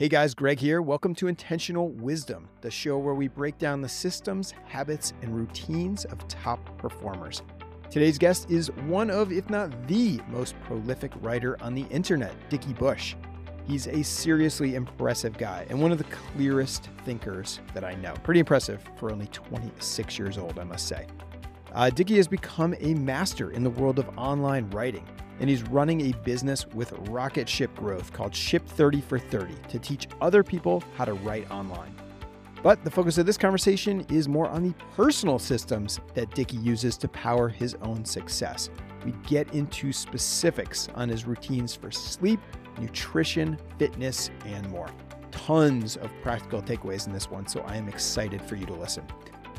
Hey guys, Greg here. Welcome to Intentional Wisdom, the show where we break down the systems, habits, and routines of top performers. Today's guest is one of, if not the most prolific writer on the internet, Dickie Bush. He's a seriously impressive guy and one of the clearest thinkers that I know. Pretty impressive for only 26 years old, I must say. Uh, Dickie has become a master in the world of online writing, and he's running a business with rocket ship growth called Ship 30 for 30 to teach other people how to write online. But the focus of this conversation is more on the personal systems that Dickie uses to power his own success. We get into specifics on his routines for sleep, nutrition, fitness, and more. Tons of practical takeaways in this one, so I am excited for you to listen.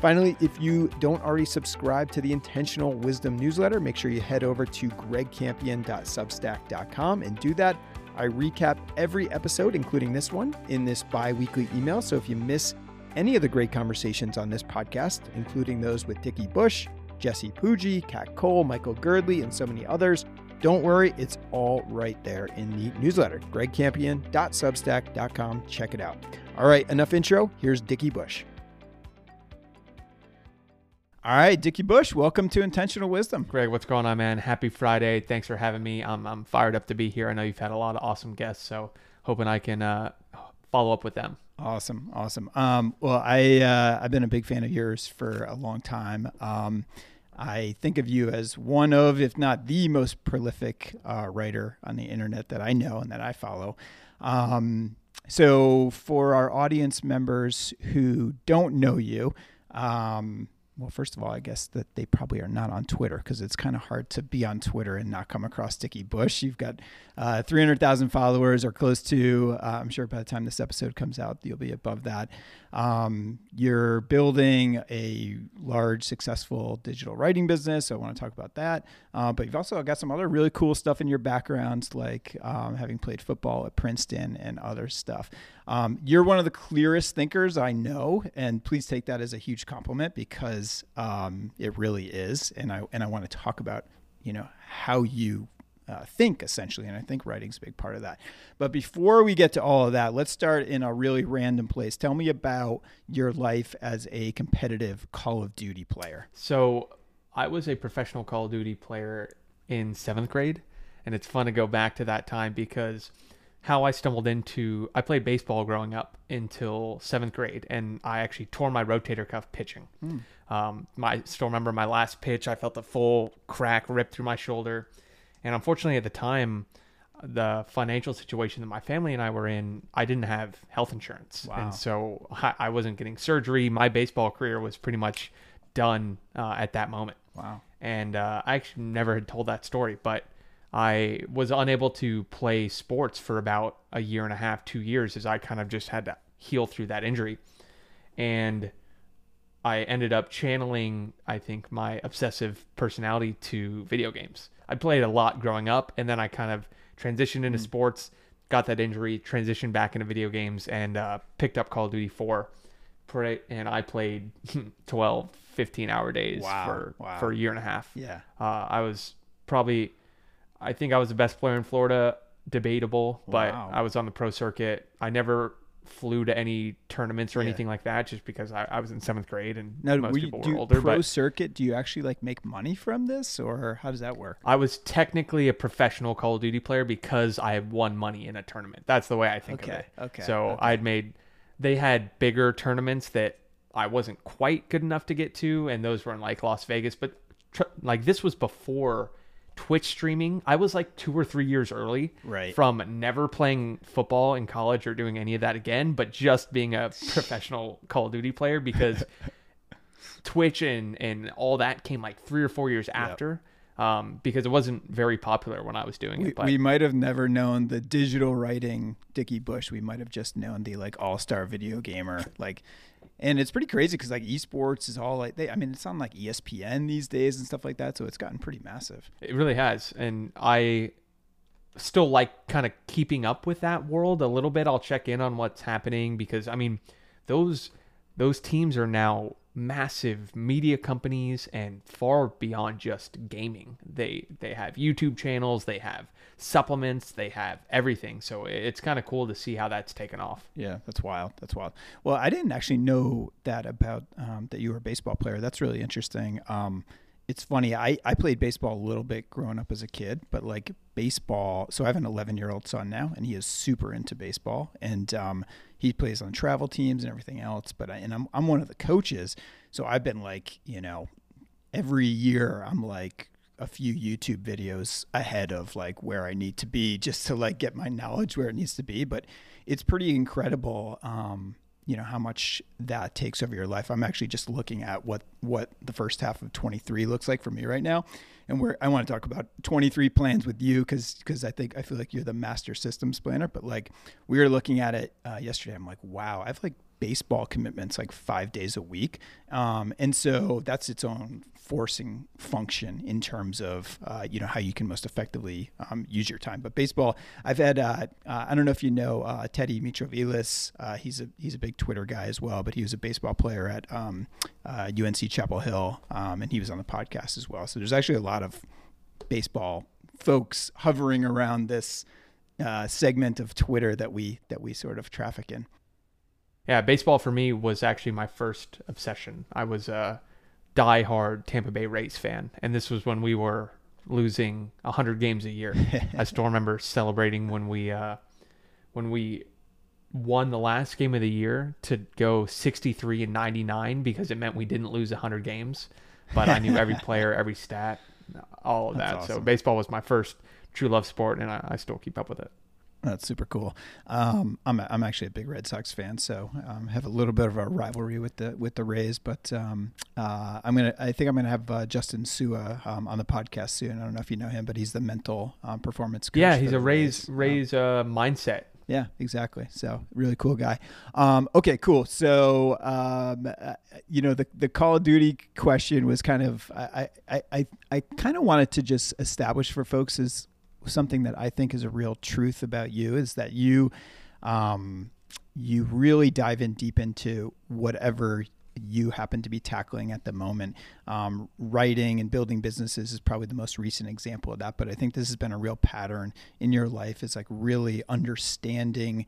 Finally, if you don't already subscribe to the Intentional Wisdom newsletter, make sure you head over to gregcampion.substack.com and do that. I recap every episode, including this one, in this bi weekly email. So if you miss any of the great conversations on this podcast, including those with Dickie Bush, Jesse Pujji, Kat Cole, Michael Girdley, and so many others, don't worry, it's all right there in the newsletter, gregcampion.substack.com. Check it out. All right, enough intro. Here's Dickie Bush. All right, Dickie Bush, welcome to Intentional Wisdom. Greg, what's going on, man? Happy Friday. Thanks for having me. I'm, I'm fired up to be here. I know you've had a lot of awesome guests, so hoping I can uh, follow up with them. Awesome, awesome. Um, well, I uh, I've been a big fan of yours for a long time. Um, I think of you as one of, if not the most prolific uh, writer on the internet that I know and that I follow. Um, so, for our audience members who don't know you, um, well, first of all, I guess that they probably are not on Twitter because it's kind of hard to be on Twitter and not come across Dickie Bush. You've got uh, 300,000 followers or close to. Uh, I'm sure by the time this episode comes out, you'll be above that. Um, you're building a large, successful digital writing business. So I want to talk about that. Uh, but you've also got some other really cool stuff in your background, like um, having played football at Princeton and other stuff. Um, you're one of the clearest thinkers I know, and please take that as a huge compliment because um, it really is. And I and I want to talk about you know how you uh, think essentially, and I think writing's a big part of that. But before we get to all of that, let's start in a really random place. Tell me about your life as a competitive Call of Duty player. So I was a professional Call of Duty player in seventh grade, and it's fun to go back to that time because how I stumbled into I played baseball growing up until seventh grade, and I actually tore my rotator cuff pitching. Mm. Um, my I still remember my last pitch. I felt the full crack rip through my shoulder, and unfortunately at the time, the financial situation that my family and I were in, I didn't have health insurance, wow. and so I wasn't getting surgery. My baseball career was pretty much done uh, at that moment. Wow. And uh, I actually never had told that story, but I was unable to play sports for about a year and a half, two years, as I kind of just had to heal through that injury. And I ended up channeling, I think, my obsessive personality to video games. I played a lot growing up, and then I kind of transitioned into mm. sports, got that injury, transitioned back into video games, and uh, picked up Call of Duty 4. And I played 12, 15 hour days wow. for, wow. for a year and a half. Yeah. Uh, I was probably I think I was the best player in Florida, debatable, but wow. I was on the pro circuit. I never flew to any tournaments or yeah. anything like that just because I, I was in seventh grade and now, most people were older. Pro but circuit, do you actually like make money from this or how does that work? I was technically a professional Call of Duty player because I had won money in a tournament. That's the way I think okay, of it. Okay. So okay. I'd made they had bigger tournaments that I wasn't quite good enough to get to and those were in like Las Vegas, but tr- like this was before Twitch streaming, I was like two or three years early right. from never playing football in college or doing any of that again, but just being a professional Call of Duty player because Twitch and, and all that came like three or four years after. Yep. Um, because it wasn't very popular when I was doing we, it. But. We might have never known the digital writing Dickie Bush. We might have just known the like all star video gamer. Like and it's pretty crazy because like esports is all like they i mean it's on like espn these days and stuff like that so it's gotten pretty massive it really has and i still like kind of keeping up with that world a little bit i'll check in on what's happening because i mean those those teams are now massive media companies and far beyond just gaming. They they have YouTube channels, they have supplements, they have everything. So it's kind of cool to see how that's taken off. Yeah, that's wild. That's wild. Well, I didn't actually know that about um, that you were a baseball player. That's really interesting. Um, it's funny. I, I played baseball a little bit growing up as a kid, but like baseball. So I have an 11 year old son now, and he is super into baseball, and um, he plays on travel teams and everything else. But I, and I'm I'm one of the coaches, so I've been like you know, every year I'm like a few YouTube videos ahead of like where I need to be just to like get my knowledge where it needs to be. But it's pretty incredible. Um, you know how much that takes over your life. I'm actually just looking at what what the first half of 23 looks like for me right now, and where I want to talk about 23 plans with you because because I think I feel like you're the master systems planner. But like we were looking at it uh, yesterday, I'm like, wow, I've like baseball commitments like five days a week. Um, and so that's its own forcing function in terms of, uh, you know, how you can most effectively um, use your time. But baseball, I've had, uh, uh, I don't know if you know uh, Teddy Mitrosilis. Uh, he's a, he's a big Twitter guy as well, but he was a baseball player at um, UNC uh, Chapel Hill. Um, and he was on the podcast as well. So there's actually a lot of baseball folks hovering around this segment of Twitter that we, that we sort of traffic in. Yeah, baseball for me was actually my first obsession. I was a die-hard Tampa Bay Rays fan, and this was when we were losing 100 games a year. I still remember celebrating when we uh, when we won the last game of the year to go 63 and 99 because it meant we didn't lose 100 games. But I knew every player, every stat, all of That's that. Awesome. So baseball was my first true love sport, and I, I still keep up with it. That's super cool. Um, I'm a, I'm actually a big Red Sox fan, so um, have a little bit of a rivalry with the with the Rays. But um, uh, I'm gonna I think I'm gonna have uh, Justin Su'a um, on the podcast soon. I don't know if you know him, but he's the mental um, performance coach. Yeah, he's a Rays Rays, Rays uh, mindset. Yeah, exactly. So really cool guy. Um, okay, cool. So um, uh, you know the the Call of Duty question was kind of I I I, I kind of wanted to just establish for folks is something that I think is a real truth about you is that you um, you really dive in deep into whatever you happen to be tackling at the moment. Um, writing and building businesses is probably the most recent example of that, but I think this has been a real pattern in your life. Is like really understanding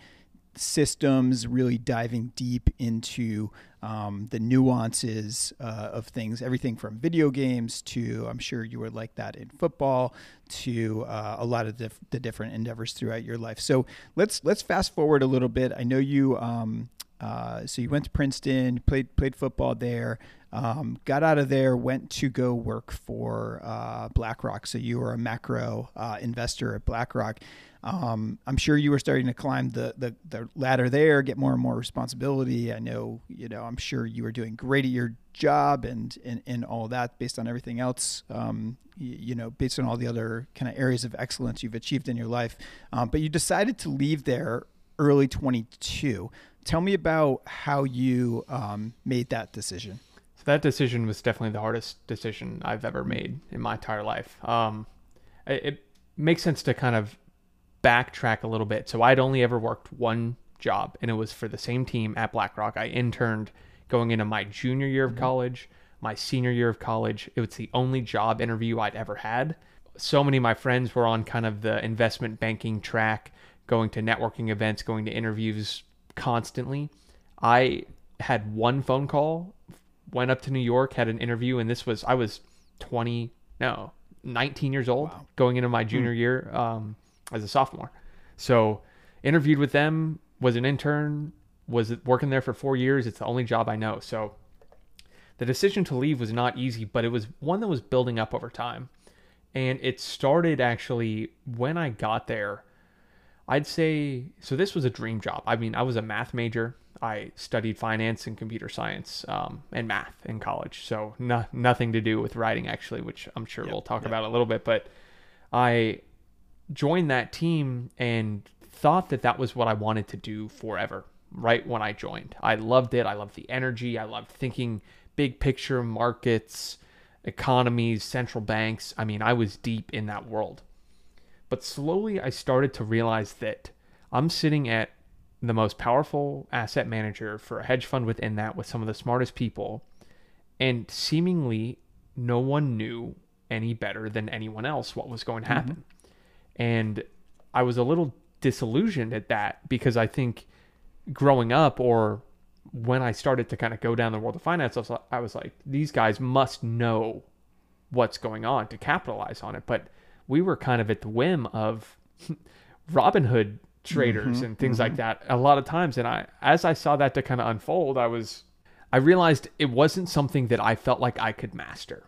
systems, really diving deep into um, the nuances uh, of things, everything from video games to, I'm sure you were like that in football, to uh, a lot of the, the, different endeavors throughout your life. So let's let's fast forward a little bit. I know you. Um, uh, so you went to Princeton, played played football there, um, got out of there, went to go work for uh, BlackRock. So you were a macro uh, investor at BlackRock. Um, I'm sure you were starting to climb the, the, the ladder there, get more and more responsibility. I know, you know, I'm sure you were doing great at your job and and, and all that based on everything else. Um, you, you, know, based on all the other kind of areas of excellence you've achieved in your life. Um, but you decided to leave there early 22. Tell me about how you um, made that decision. So that decision was definitely the hardest decision I've ever made in my entire life. Um, it, it makes sense to kind of backtrack a little bit. So I'd only ever worked one job, and it was for the same team at BlackRock. I interned going into my junior year of mm-hmm. college, my senior year of college. It was the only job interview I'd ever had. So many of my friends were on kind of the investment banking track, going to networking events, going to interviews constantly. I had one phone call, went up to New York, had an interview, and this was, I was 20, no, 19 years old wow. going into my junior mm. year. Um, as a sophomore. So interviewed with them, was an intern, was working there for four years. It's the only job I know. So the decision to leave was not easy, but it was one that was building up over time. And it started actually when I got there. I'd say so. This was a dream job. I mean, I was a math major. I studied finance and computer science um, and math in college. So no, nothing to do with writing, actually, which I'm sure yep, we'll talk yep. about a little bit. But I joined that team and thought that that was what I wanted to do forever, right when I joined. I loved it. I loved the energy. I loved thinking big picture markets, economies, central banks. I mean, I was deep in that world. But slowly I started to realize that I'm sitting at the most powerful asset manager for a hedge fund within that with some of the smartest people. And seemingly no one knew any better than anyone else what was going to happen. Mm-hmm. And I was a little disillusioned at that because I think growing up or when I started to kind of go down the world of finance, I was, I was like, these guys must know what's going on to capitalize on it. But we were kind of at the whim of Robinhood traders mm-hmm, and things mm-hmm. like that a lot of times. And I, as I saw that to kind of unfold, I was, I realized it wasn't something that I felt like I could master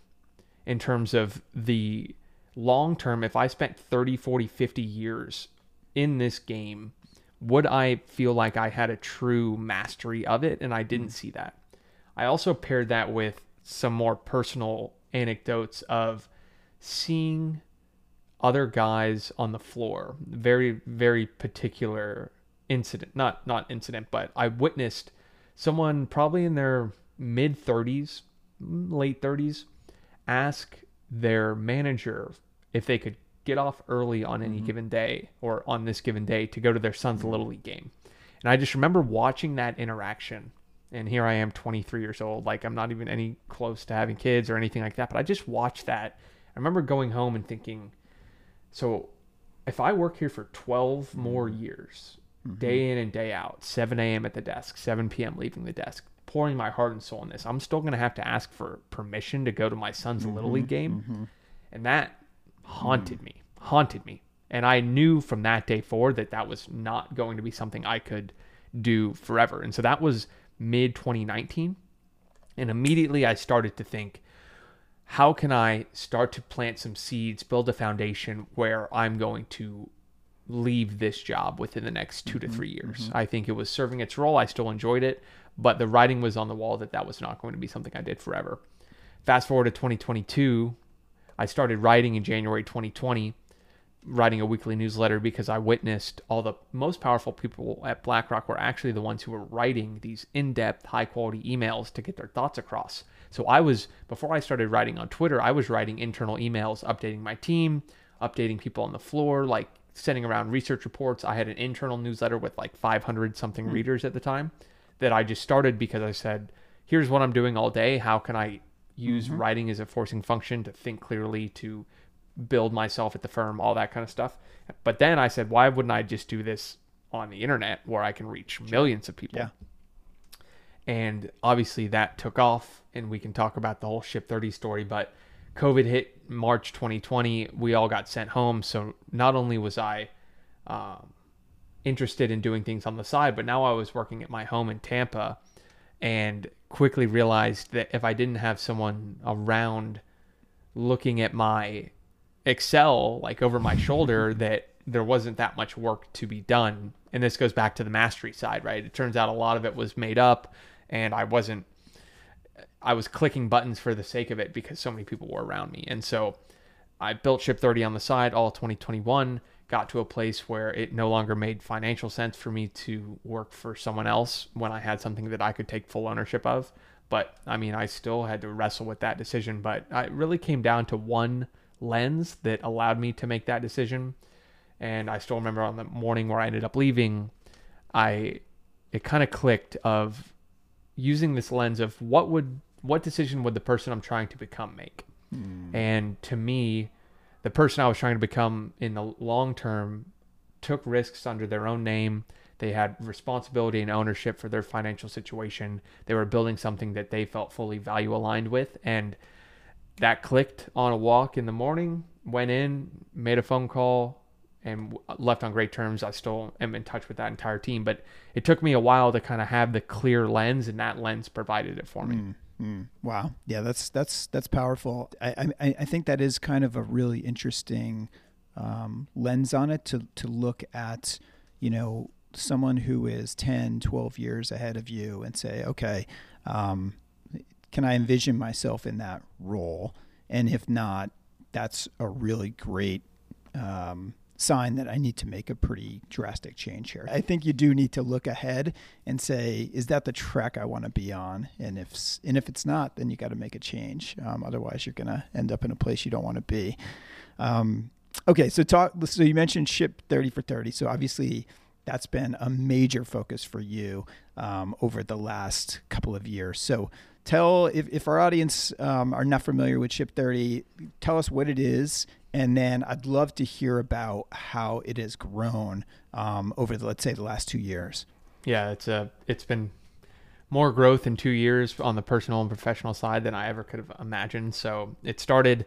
in terms of the long term. If I spent 30, 40, 50 years in this game, would I feel like I had a true mastery of it? And I didn't see that. I also paired that with some more personal anecdotes of seeing other guys on the floor. Very, very particular incident. Not not incident, but I witnessed someone probably in their mid 30s, late 30s, ask their manager if they could get off early on any mm-hmm. given day or on this given day to go to their son's mm-hmm. little league game. And I just remember watching that interaction. And here I am 23 years old, like I'm not even any close to having kids or anything like that, but I just watched that. I remember going home and thinking, so if I work here for 12 more mm-hmm. years, mm-hmm. day in and day out, 7 a.m. at the desk, 7 p.m. leaving the desk, pouring my heart and soul in this, I'm still going to have to ask for permission to go to my son's mm-hmm. little league game. Mm-hmm. And that haunted me, haunted me. And I knew from that day forward that that was not going to be something I could do forever. And so that was mid 2019. And immediately I started to think, how can I start to plant some seeds, build a foundation where I'm going to leave this job within the next 2 mm-hmm, to three years? Mm-hmm. I think it was serving its role. I still enjoyed it, but the writing was on the wall that that was not going to be something I did forever. Fast forward to 2022, I started writing in January 2020, writing a weekly newsletter because I witnessed all the most powerful people at BlackRock were actually the ones who were writing these in depth, high quality emails to get their thoughts across. So I was, before I started writing on Twitter, I was writing internal emails, updating my team, updating people on the floor, like sending around research reports. I had an internal newsletter with like 500 something mm. readers at the time that I just started because I said, here's what I'm doing all day. How can I use mm-hmm. writing as a forcing function to think clearly, to build myself at the firm, all that kind of stuff. But then I said, why wouldn't I just do this on the internet where I can reach millions of people? Yeah. And obviously that took off, and we can talk about the whole Ship 30 story. But COVID hit March 2020. We all got sent home. So not only was I um, interested in doing things on the side, but now I was working at my home in Tampa and quickly realized that if I didn't have someone around looking at my Excel like over my shoulder, that there wasn't that much work to be done. And this goes back to the mastery side, right? It turns out a lot of it was made up, and I wasn't. I was clicking buttons for the sake of it because so many people were around me. And so I built Ship 30 on the side all 2021 got to a place where it no longer made financial sense for me to work for someone else when I had something that I could take full ownership of. But I mean, I still had to wrestle with that decision. But it really came down to one lens that allowed me to make that decision. And I still remember on the morning where I ended up leaving, I it kind of clicked of using this lens of what would what decision would the person I'm trying to become make. Hmm. And to me, the person I was trying to become in the long term took risks under their own name. They had responsibility and ownership for their financial situation. They were building something that they felt fully value aligned with. And that clicked on a walk in the morning, went in, made a phone call, and left on great terms. I still am in touch with that entire team, but it took me a while to kind of have the clear lens, and that lens provided it for me. Mm. Mm, wow. Yeah, that's that's that's powerful. I, I I think that is kind of a really interesting um, lens on it to to look at, you know, someone who is 10, 12 years ahead of you and say, okay, um, can I envision myself in that role? And if not, that's a really great um, sign that I need to make a pretty drastic change here. I think you do need to look ahead and say, is that the track I want to be on? And if and if it's not, then you got to make a change. Um, otherwise, you're going to end up in a place you don't want to be. Um, okay, so talk. So you mentioned ship thirty for thirty. So obviously, that's been a major focus for you um, over the last couple of years. So tell if, if our audience um, are not familiar with Ship 30, tell us what it is. And then I'd love to hear about how it has grown um, over the, let's say the last two years. Yeah, it's a it's been more growth in two years on the personal and professional side than I ever could have imagined. So it started.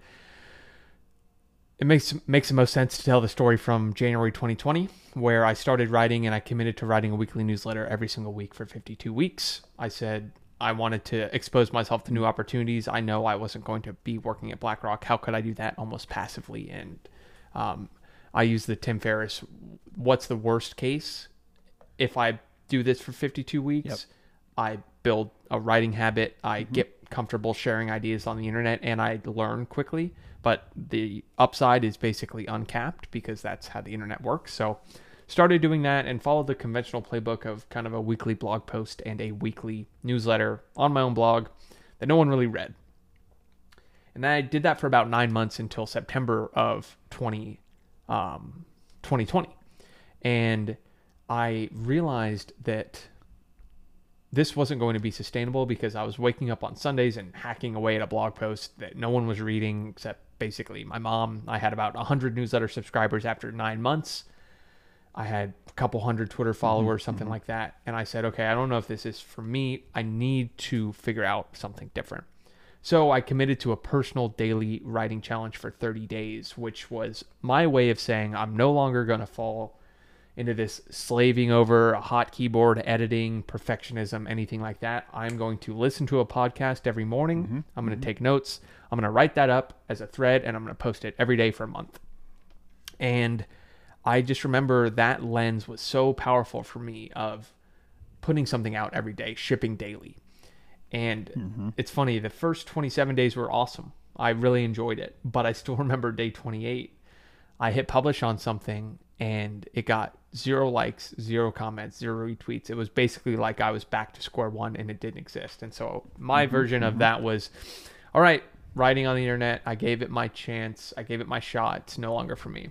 It makes makes the most sense to tell the story from January 2020, where I started writing and I committed to writing a weekly newsletter every single week for 52 weeks. I said I wanted to expose myself to new opportunities. I know I wasn't going to be working at BlackRock. How could I do that almost passively? And um, I use the Tim Ferriss. What's the worst case if I do this for 52 weeks. Yep. I build a writing habit. I mm-hmm. get comfortable sharing ideas on the internet and I learn quickly. But the upside is basically uncapped because that's how the internet works. So started doing that and followed the conventional playbook of kind of a weekly blog post and a weekly newsletter on my own blog that no one really read. And I did that for about nine months until September of 20, um, 2020. And I realized that this wasn't going to be sustainable because I was waking up on Sundays and hacking away at a blog post that no one was reading except basically my mom. I had about 100 newsletter subscribers after nine months. I had a couple hundred Twitter followers, mm-hmm. something mm-hmm. like that. And I said, okay, I don't know if this is for me. I need to figure out something different. So I committed to a personal daily writing challenge for 30 days, which was my way of saying I'm no longer going to fall into this slaving over a hot keyboard, editing, perfectionism, anything like that. I'm going to listen to a podcast every morning. Mm-hmm. I'm going to mm-hmm. take notes. I'm going to write that up as a thread and I'm going to post it every day for a month. And I just remember that lens was so powerful for me of putting something out every day, shipping daily. And mm-hmm. it's funny, the first 27 days were awesome. I really enjoyed it, but I still remember day 28. I hit publish on something and it got zero likes, zero comments, zero retweets. It was basically like I was back to square one and it didn't exist. And so my mm-hmm, version mm-hmm. of that was all right, writing on the internet, I gave it my chance, I gave it my shot. It's no longer for me.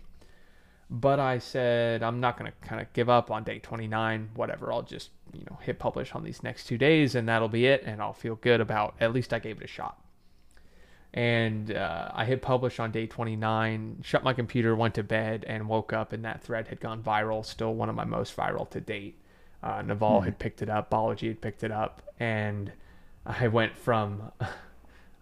But I said I'm not going to kind of give up on day 29, whatever. I'll just, you know, hit publish on these next 2 days and that'll be it and I'll feel good about at least I gave it a shot and uh, I hit publish on day 29, shut my computer, went to bed, and woke up, and that thread had gone viral. Still one of my most viral to date. Uh, Naval mm had picked it up, Balaji had picked it up, and I went from,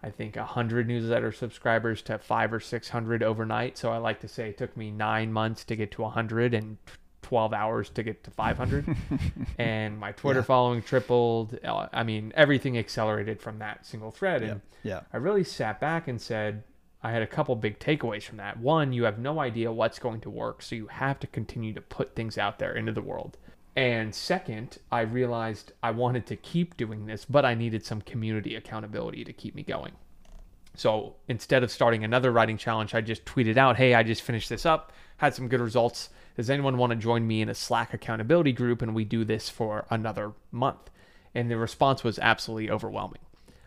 I think, 100 newsletter subscribers to five or 600 overnight. So I like to say it took me nine months to get to 100 and 12 hours to get to 500 and my twitter yeah. following tripled uh, i mean everything accelerated from that single thread and yeah. yeah. i really sat back and said i had a couple big takeaways from that one you have no idea what's going to work so you have to continue to put things out there into the world and second i realized i wanted to keep doing this but i needed some community accountability to keep me going so instead of starting another writing challenge i just tweeted out hey i just finished this up had some good results does anyone want to join me in a Slack accountability group and we do this for another month? And the response was absolutely overwhelming.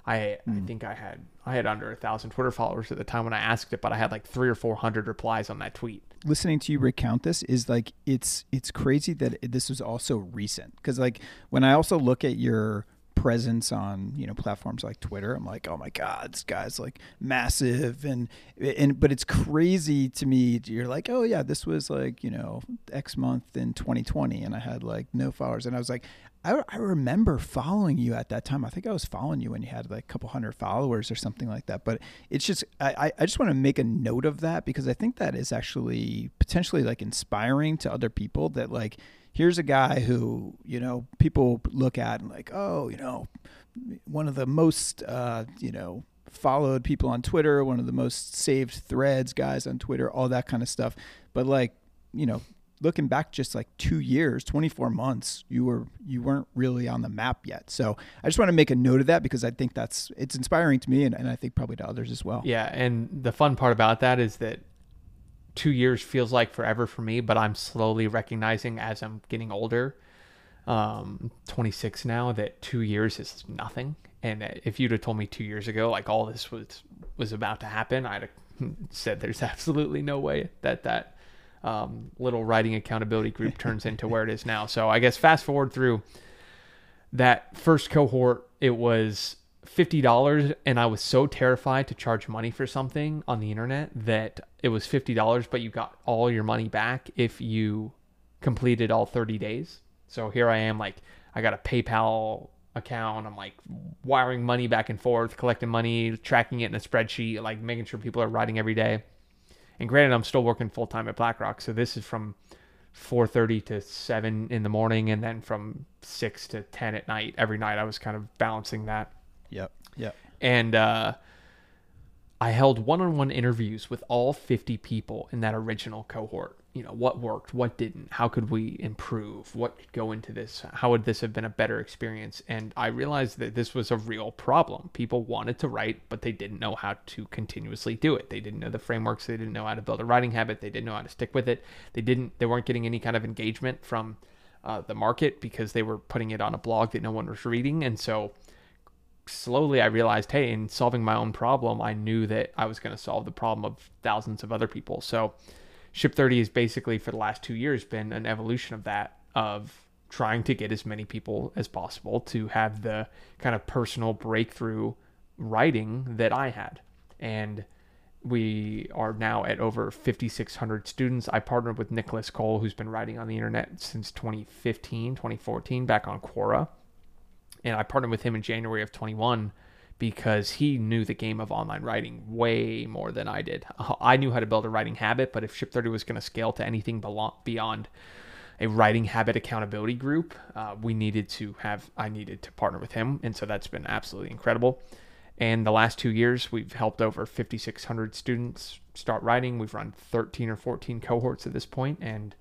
I mm. I hmm. think I had I had under a thousand Twitter followers at the time when I asked it, but I had like three or four hundred replies on that tweet. Listening to you recount this is like it's it's crazy that this was also recent because like when I also look at your presence on you know platforms like Twitter, I'm like, oh my god, this guy's like massive, and and but it's crazy to me. You're like, oh yeah, this was like you know X month in 2020, and I had like no followers, and I was like, I, I remember following you at that time. I think I was following you when you had like a couple hundred followers or something like that. But it's just I, I just want to make a note of that because I think that is actually potentially like inspiring to other people that like here's a guy who you know people look at and like oh you know one of the most uh, you know followed people on Twitter, one of the most saved threads guys on Twitter, all that kind of stuff. But like you know looking back just like two years 24 months you were you weren't really on the map yet so i just want to make a note of that because i think that's it's inspiring to me and, and i think probably to others as well yeah and the fun part about that is that two years feels like forever for me, but I'm slowly recognizing as I'm getting older, um, 26 now, that two years is nothing. And if you'd have told me two years ago, like all this was was about to happen, I'd have said there's absolutely no way that that um, little writing accountability group turns into where it is now. So I guess fast forward through that first cohort, it was fifty dollars, and I was so terrified to charge money for something on the internet that it was fifty dollars, but you got all your money back if you completed all thirty days. So here I am, like I got a PayPal account. I'm like wiring money back and forth, collecting money, tracking it in a spreadsheet, like making sure people are writing every day. And granted, I'm still working full time at BlackRock, so this is from 4:30 to 7 in the morning, and then from 6 to 10 at night. Every night, I was kind of balancing that. Yep. Yep. And uh, I held one-on-one interviews with all 50 people in that original cohort you know what worked what didn't how could we improve what could go into this how would this have been a better experience? And i realized that this was a real problem. People wanted to write but they didn't know how to continuously do it. They didn't know the frameworks. They didn't know how to build a writing habit. They didn't know how to stick with it. They didn't they weren't getting any kind of engagement from uh, the market because they were putting it on a blog that no one was reading. And so slowly I realized, hey, in solving my own problem, I knew that I was going to solve the problem of thousands of other people. So Ship 30 has basically for the last two years been an evolution of that, of trying to get as many people as possible to have the kind of personal breakthrough writing that I had. And we are now at over 5,600 students. I partnered with Nicholas Cole, who's been writing on the internet since 2015, 2014, back on Quora. And I partnered with him in January of 21 because he knew the game of online writing way more than I did. I knew how to build a writing habit, but if Ship 30 was going to scale to anything beyond a writing habit accountability group, uh, we needed to have, I needed to partner with him. And so that's been absolutely incredible. And the last two years, we've helped over 5,600 students start writing. We've run 13 or 14 cohorts at this point, and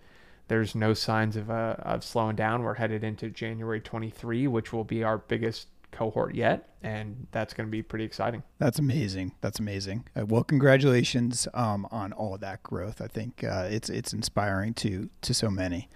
there's no signs of, uh, of slowing down. We're headed into January 23, which will be our biggest cohort yet, and that's going to be pretty exciting. That's amazing. That's amazing. Uh, well, congratulations um, on all of that growth. I think uh, it's it's inspiring to to so many.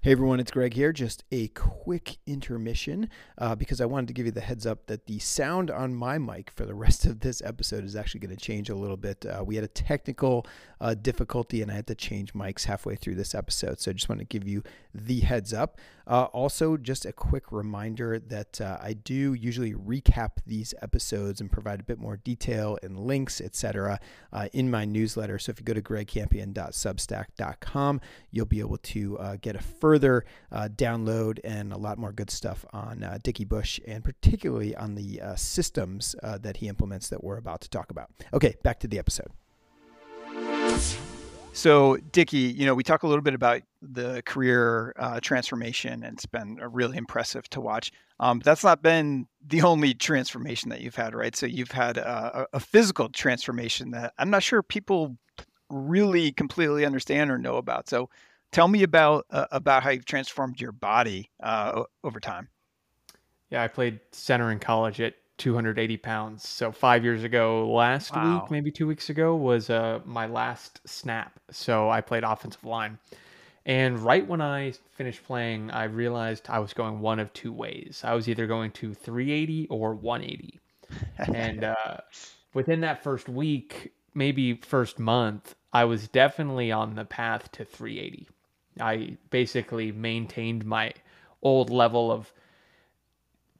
Hey everyone, it's Greg here. Just a quick intermission uh, because I wanted to give you the heads up that the sound on my mic for the rest of this episode is actually going to change a little bit. Uh, we had a technical uh, difficulty and I had to change mics halfway through this episode. So I just want to give you the heads up. Uh, also, just a quick reminder that uh, I do usually recap these episodes and provide a bit more detail and links, etc., uh, in my newsletter. So if you go to gregcampion.substack.com, you'll be able to get a further download and a lot more good stuff on Dickie Bush and particularly on the systems that he implements that we're about to talk about. Okay, back to the episode. So, Dickie, you know, we talk a little bit about the career uh, transformation, and it's been really impressive to watch. Um, but that's not been the only transformation that you've had, right? So, you've had a, a physical transformation that I'm not sure people really completely understand or know about. So, tell me about uh, about how you've transformed your body uh, over time. Yeah, I played center in college at 280 pounds. So five years ago, last wow. week, maybe two weeks ago, was uh, my last snap. So I played offensive line. And right when I finished playing, I realized I was going one of two ways. I was either going to 380 or 180. and uh, within that first week, maybe first month, I was definitely on the path to 380. I basically maintained my old level of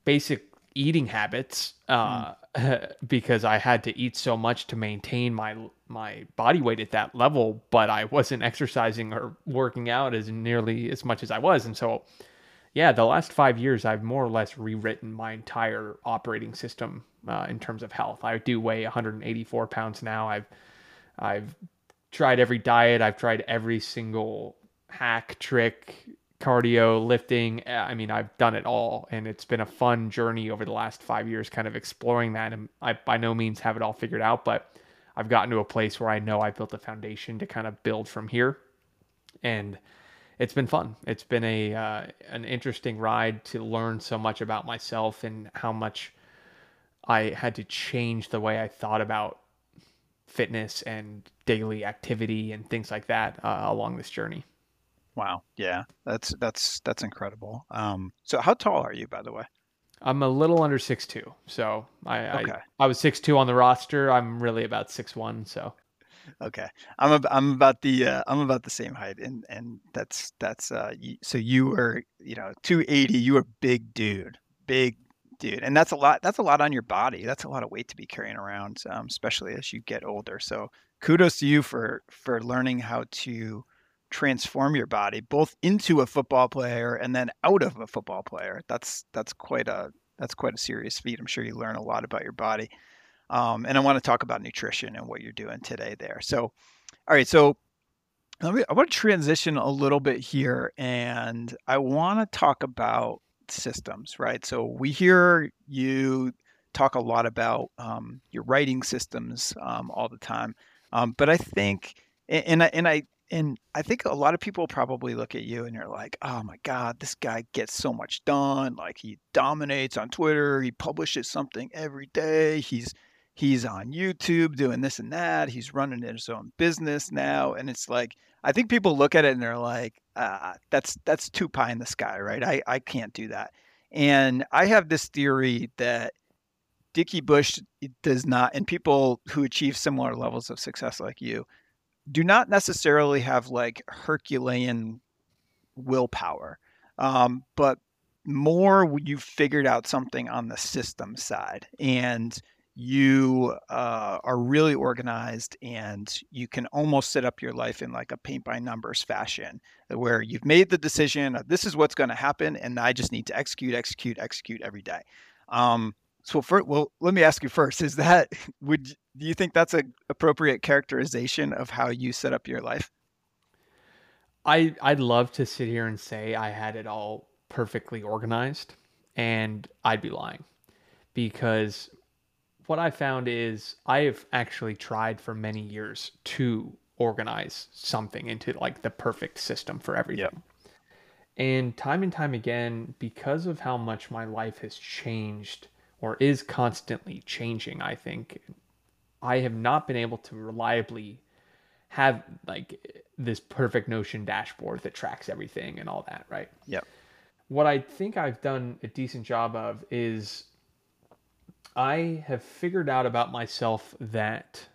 basic eating habits uh, mm. because I had to eat so much to maintain my my body weight at that level, but I wasn't exercising or working out as nearly as much as I was, and so yeah, the last five years I've more or less rewritten my entire operating system uh, in terms of health. I do weigh 184 pounds now. I've I've tried every diet. I've tried every single hack trick cardio, lifting. Eh, I mean, I've done it all, and it's been a fun journey over the last five years, kind of exploring that. And I by no means have it all figured out, but I've gotten to a place where I know I built a foundation to kind of build from here, and it's been fun. It's been a uh, an interesting ride to learn so much about myself and how much I had to change the way I thought about fitness and daily activity and things like that uh, along this journey. Wow. Yeah. That's that's that's incredible. Um, so how tall are you, by the way? I'm a little under six two, so I, Okay. I I was six two on the roster. I'm really about six one, so Okay, I'm ab- I'm about the uh, I'm about the same height, and and that's that's uh y so you were you know 280. You were big dude, big dude, and that's a lot. That's a lot on your body. That's a lot of weight to be carrying around, um, especially as you get older. So kudos to you for for learning how to transform your body both into a football player and then out of a football player. That's that's quite a that's quite a serious feat. I'm sure you learn a lot about your body. Um, and I want to talk about nutrition and what you're doing today there. So, all right. So, me, I want to transition a little bit here and I want to talk about systems, right? So, we hear you talk a lot about um, your writing systems um, all the time. Um, but I think, and, and I, and I, and I think a lot of people probably look at you and you're like, oh my God, this guy gets so much done. Like he dominates on Twitter. He publishes something every day. He's he's on YouTube doing this and that. He's running his own business now. And it's like, I think people look at it and they're like, ah, that's that's too pie in the sky, right? I, I can't do that. And I have this theory that Dickie Bush does not, and people who achieve similar levels of success like you do not necessarily have like Herculean willpower, um, but more you've figured out something on the system side and you uh, are really organized and you can almost set up your life in like a paint by numbers fashion where you've made the decision this is what's going to happen and i just need to execute execute execute every day. Um, so for, well let me ask you first is that would do you think that's an appropriate characterization of how you set up your life I I'd love to sit here and say I had it all perfectly organized, and I'd be lying because what I found is I have actually tried for many years to organize something into like the perfect system for everything. Yep. And time and time again, because of how much my life has changed or is constantly changing, I think I have not been able to reliably have like this perfect notion dashboard that tracks everything and all that, right? Yep. What I think I've done a decent job of is I have figured out about myself that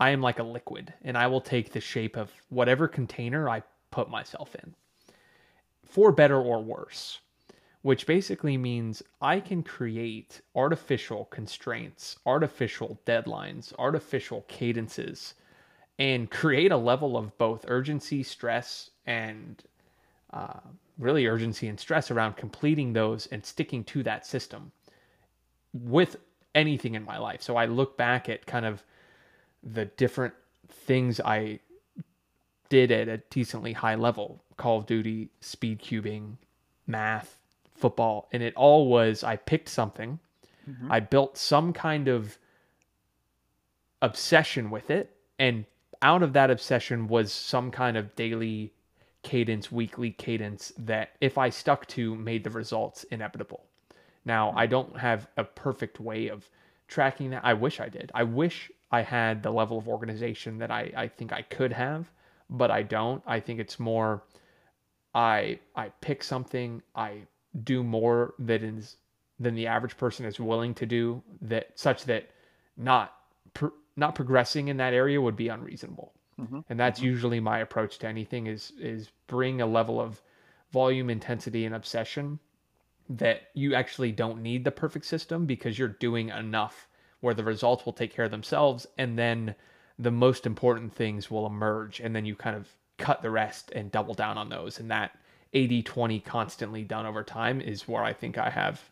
I am like a liquid and I will take the shape of whatever container I put myself in for better or worse, which basically means I can create artificial constraints, artificial deadlines, artificial cadences, and create a level of both urgency, stress, and uh, really urgency and stress around completing those and sticking to that system with anything in my life. So I look back at kind of the different things I did at a decently high level Call of Duty, speed cubing, math, football, and it all was I picked something, Mhm. I built some kind of obsession with it, and out of that obsession was some kind of daily cadence, weekly cadence that if I stuck to made the results inevitable. Now, I don't have a perfect way of tracking that. I wish I did. I wish I had the level of organization that I, I think I could have, but I don't. I think it's more I I pick something, I do more that is than the average person is willing to do that such that not pro- not progressing in that area would be unreasonable. Mhm. And that's usually my approach to anything is is bring a level of volume, intensity and obsession that you actually don't need the perfect system because you're doing enough where the results will take care of themselves and then the most important things will emerge and then you kind of cut the rest and double down on those and that 80-20 constantly done over time is where I think I have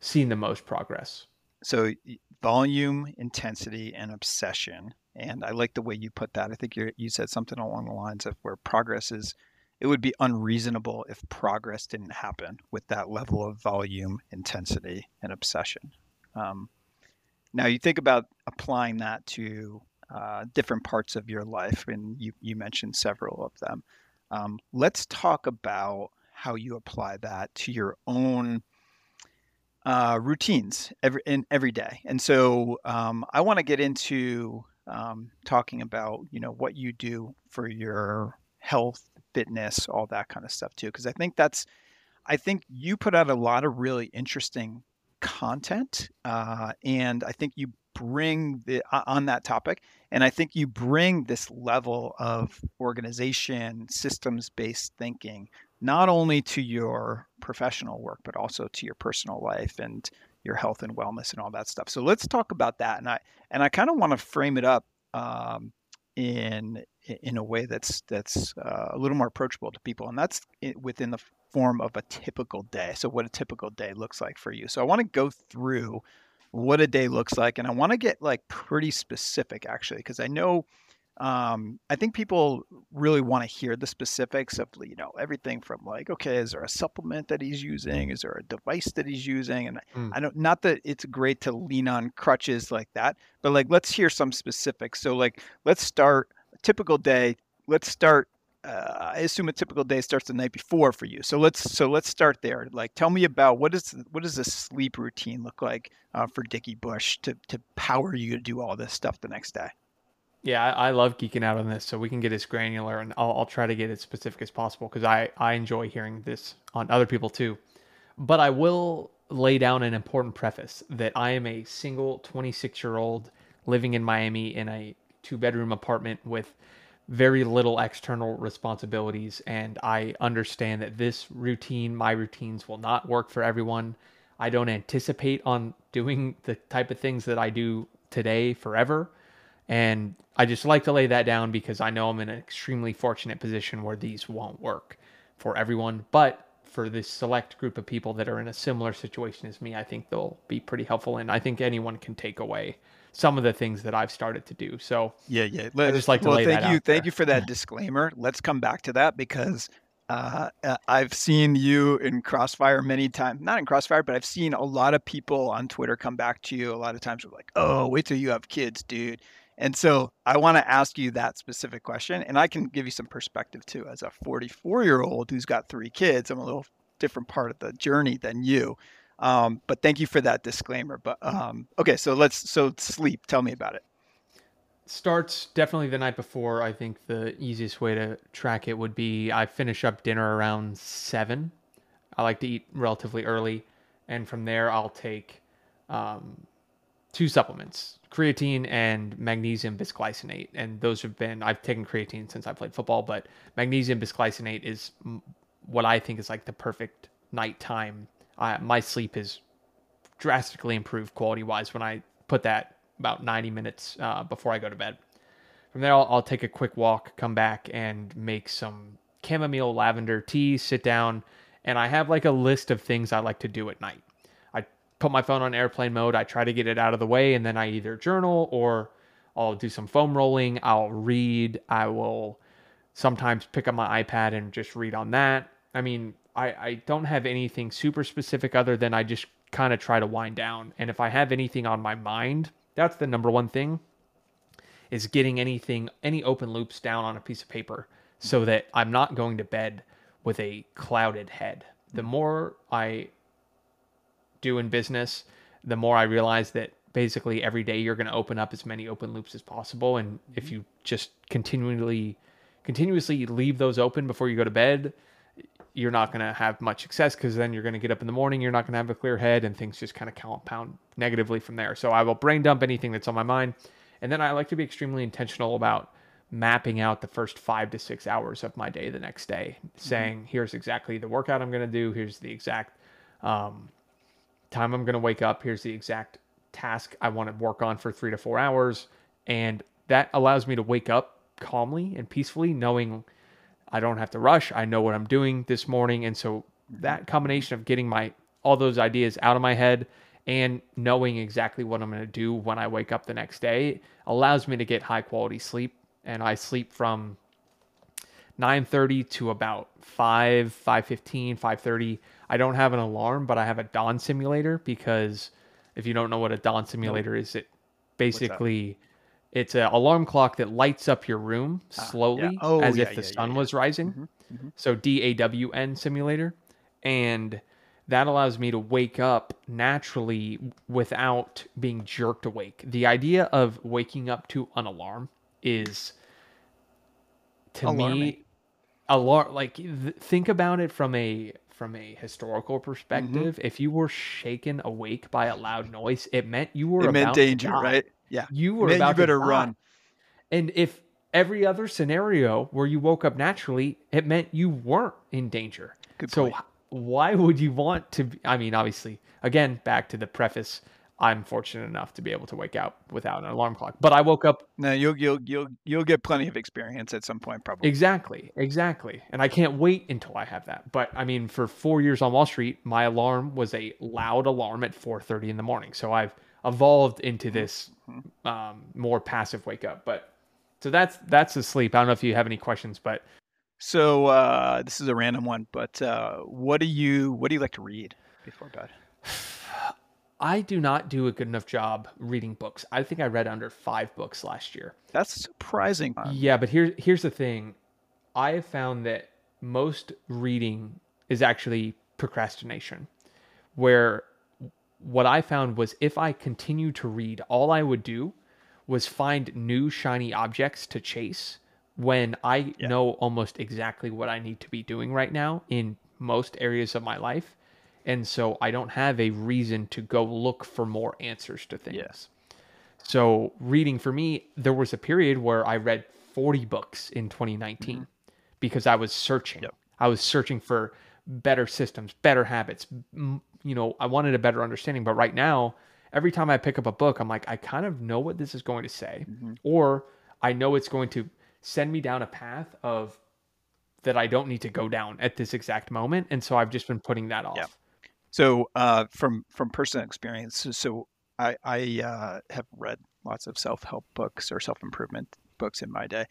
seen the most progress. So volume, intensity, and obsession. And I like the way you put that. I think you you said something along the lines of where progress is. It would be unreasonable if progress didn't happen with that level of volume, intensity, and obsession. Um, now you think about applying that to uh, different parts of your life, and you you mentioned several of them. Um, let's talk about how you apply that to your own uh, routines every in every day. And so um, I want to get into um, talking about you know what you do for your health, fitness, all that kind of stuff too, because I think that's I think you put out a lot of really interesting content, uh, and I think you bring the on that topic, and I think you bring this level of organization, systems based thinking, not only to your professional work but also to your personal life and your health and wellness and all that stuff. So let's talk about that, and I and I kind of want to frame it up. Um, in in a way that's that's uh, a little more approachable to people, and that's within the form of a typical day. So, what a typical day looks like for you. So, I want to go through what a day looks like, and I want to get like pretty specific actually, because I know um, I think people really want to hear the specifics of you know everything from like okay is there a supplement that he's using? Is there a device that he's using? And mm. I don't not that it's great to lean on crutches like that but like let's hear some specifics. So like let's start a typical day let's start uh, I assume a typical day starts the night before for you. So let's so let's start there. Like, tell me about what is what does a sleep routine look like uh, for Dickie Bush to to power you to do all this stuff the next day. Yeah, I, I, love geeking out on this, so we can get as granular, and I'll, I'll try to get as specific as possible because I I enjoy hearing this on other people too. But I will lay down an important preface that I am a single 26 year old living in Miami in a two bedroom apartment with very little external responsibilities, and I understand that this routine, my routines, will not work for everyone. I don't anticipate on doing the type of things that I do today forever and I just like to lay that down because I know I'm in an extremely fortunate position where these won't work for everyone. But for this select group of people that are in a similar situation as me, I think they'll be pretty helpful. And I think anyone can take away some of the things that I've started to do. So yeah, yeah. Let's, I just like to well, lay thank that you, thank you for that disclaimer. Let's come back to that because uh, uh, I've seen you in Crossfire many times. Not in Crossfire, but I've seen a lot of people on Twitter come back to you. A lot of times, we're like, "Oh, wait till you have kids, dude." And so I want to ask you that specific question, and I can give you some perspective too. As a 44 year old who's got three kids, I'm a little different part of the journey than you. Um, but thank you for that disclaimer. But um, okay, so let's so sleep. Tell me about it. Starts definitely the night before. I think the easiest way to track it would be I finish up dinner around seven. I like to eat relatively early, and from there I'll take um, two supplements creatine and magnesium bisglycinate and those have been i've taken creatine since i played football but magnesium bisglycinate is what i think is like the perfect nighttime. Uh, my sleep is drastically improved quality wise when i put that about 90 minutes uh, before i go to bed. From there I'll, I'll take a quick walk come back and make some chamomile lavender tea sit down and i have like a list of things i like to do at night put my phone on airplane mode. I try to get it out of the way, and then I either journal or I'll do some foam rolling. I'll read. I will sometimes pick up my iPad and just read on that. I mean, I, I don't have anything super specific other than I just kind of try to wind down. And if I have anything on my mind, that's the number one thing is getting anything, any open loops down on a piece of paper so that I'm not going to bed with a clouded head. The more I do in business, the more I realize that basically every day you're going to open up as many open loops as possible. And if you just continually, continuously leave those open before you go to bed, you're not going to have much success because then you're going to get up in the morning, you're not going to have a clear head, and things just kind of compound negatively from there. So I will brain dump anything that's on my mind. And then I like to be extremely intentional about mapping out the first five to six hours of my day the next day, saying, mm-hmm. here's exactly the workout I'm going to do, here's the exact um, time I'm going to wake up. Here's the exact task I want to work on for three to four hours. And that allows me to wake up calmly and peacefully, knowing I don't have to rush. I know what I'm doing this morning. And so that combination of getting my all those ideas out of my head and knowing exactly what I'm going to do when I wake up the next day allows me to get high quality sleep. And I sleep from 9:30 to about 5, 5:15, 5:30 I don't have an alarm, but I have a dawn simulator because if you don't know what a dawn simulator is, it basically it's an alarm clock that lights up your room ah, slowly yeah. oh, as yeah, if the yeah, sun was rising. Mm-hmm, mm-hmm. So D A W N simulator, and that allows me to wake up naturally without being jerked awake. The idea of waking up to an alarm is to Alarming. me alarm like th- think about it from a from a historical mm-hmm. perspective, if you were shaken awake by a loud noise, it meant you were It about meant danger, right? Yeah. You were about you better to run. And if every other scenario where you woke up naturally, it meant you weren't in danger. Good so point. why would you want to? Be, I mean, obviously, again, back to the preface. I'm fortunate enough to be able to wake up without an alarm clock, but I woke up No, you'll you'll you'll you'll get plenty of experience at some point, probably. Exactly, exactly. And I can't wait until I have that. But I mean, for four years on Wall Street, my alarm was a loud alarm at 4:30 in the morning. So I've evolved into this um, more passive wake up. But so that's that's the sleep. I don't know if you have any questions, but So uh, this is a random one, but uh, what do you what do you like to read before bed? I do not do a good enough job reading books. I think I read under five books last year. That's surprising. Yeah, but here's here's the thing. I have found that most reading is actually procrastination. Where what I found was if I continued to read, all I would do was find new shiny objects to chase when I know almost exactly what I need to be doing right now in most areas of my life. And so I don't have a reason to go look for more answers to things. Yes. So reading for me, there was a period where I read 40 books in 2019 mm-hmm. because I was searching. Yep. I was searching for better systems, better habits. You know, I wanted a better understanding. But right now, every time I pick up a book, I'm like, I kind of know what this is going to say, mm-hmm. or I know it's going to send me down a path of that I don't need to go down at this exact moment. And so I've just been putting that off. Yeah. So uh, from from personal experience, so, I I uh, have read lots of self help books or self improvement books in my day,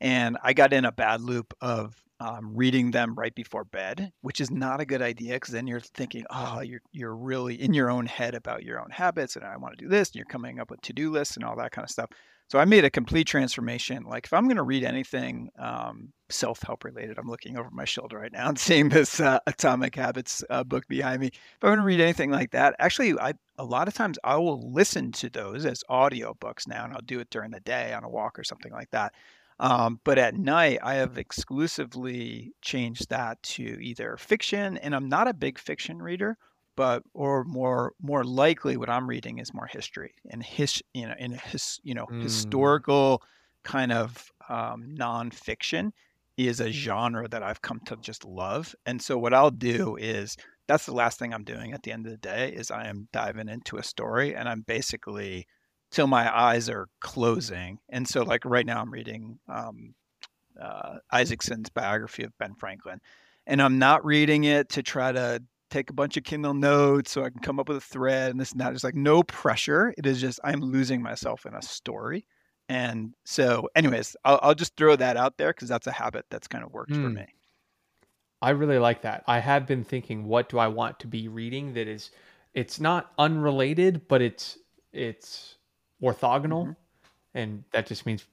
and I got in a bad loop of um, reading them right before bed, which is not a good idea because then you're thinking, oh, you're you're really in your own head about your own habits, and I want to do this, and you're coming up with to do lists and all that kind of stuff. So I made a complete transformation. Like if I'm going to read anything um, self-help related, I'm looking over my shoulder right now and seeing this uh, Atomic Habits uh, book behind me. If I'm going to read anything like that, actually, I a lot of times I will listen to those as audio books now, and I'll do it during the day on a walk or something like that. Um, but at night, I have exclusively changed that to either fiction, and I'm not a big fiction reader, but or more more likely what I'm reading is more history and his you know in his you know Mm. historical kind of um, nonfiction is a genre that I've come to just love. And so what I'll do is that's the last thing I'm doing at the end of the day is I am diving into a story and I'm basically till my eyes are closing. And so like right now I'm reading um, uh, Isaacson's biography of Ben Franklin, and I'm not reading it to try to take a bunch of Kindle notes so I can come up with a thread and this and that. It's like no pressure. It is just I'm losing myself in a story. And so, anyways, I'll, I'll just throw that out there because that's a habit that's kind of worked for Hmm. me. I really like that. I have been thinking, what do I want to be reading that is, it's not unrelated, but it's it's orthogonal, Mhm. and that just means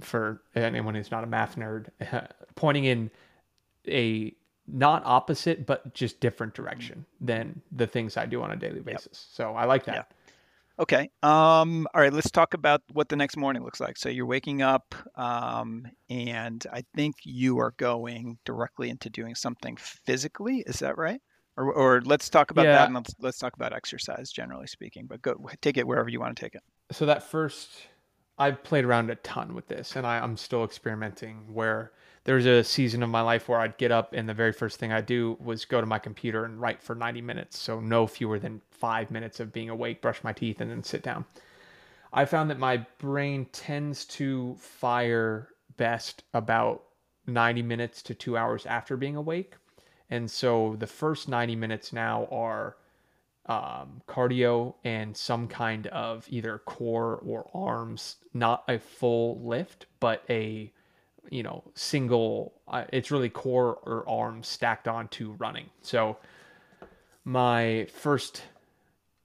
for anyone who's not a math nerd, pointing in a not opposite but just different direction than the things I do on a daily basis. So I like that. Yeah. Okay. Um, all right. Let's talk about what the next morning looks like. So you're waking up, um, and I think you are going directly into doing something physically. Is that right? Or, or let's talk about Yeah. that, and let's let's talk about exercise generally speaking. But go take it wherever you want to take it. so that first i've played around a ton with this and I, i'm still experimenting where there's a season of my life where i'd get up and the very first thing i do was go to my computer and write for 90 minutes. So no fewer than five minutes of being awake brush my teeth and then sit down. I found that my brain tends to fire best about 90 minutes to two hours after being awake. And so the first 90 minutes now are um, cardio and some kind of either core or arms, not a full lift, but a you know single. Uh, it's really core or arms stacked onto running. So my first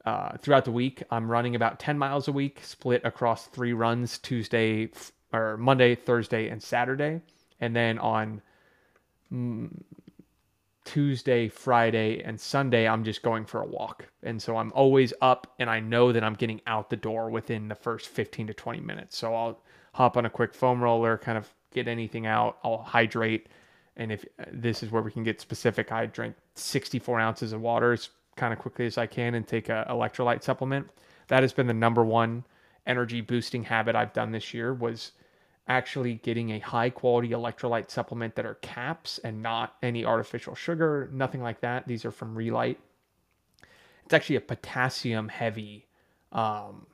uh, throughout the week, I'm running about 10 miles a week, split across three runs Tuesday or Monday, Thursday, and Saturday. And then on mm, Tuesday, Friday, and Sunday, I'm just going for a walk. And so I'm always up and I know that I'm getting out the door within the first 15 to 20 minutes. So I'll hop on a quick foam roller, kind of get anything out, I'll hydrate, and if this is where we can get specific, I drink 64 ounces of water as kind of quickly as I can and take a electrolyte supplement. That has been the number one energy boosting habit I've done this year was actually getting a high quality electrolyte supplement that are caps and not any artificial sugar, nothing like that. These are from Re-Lyte. It's actually a potassium heavy um,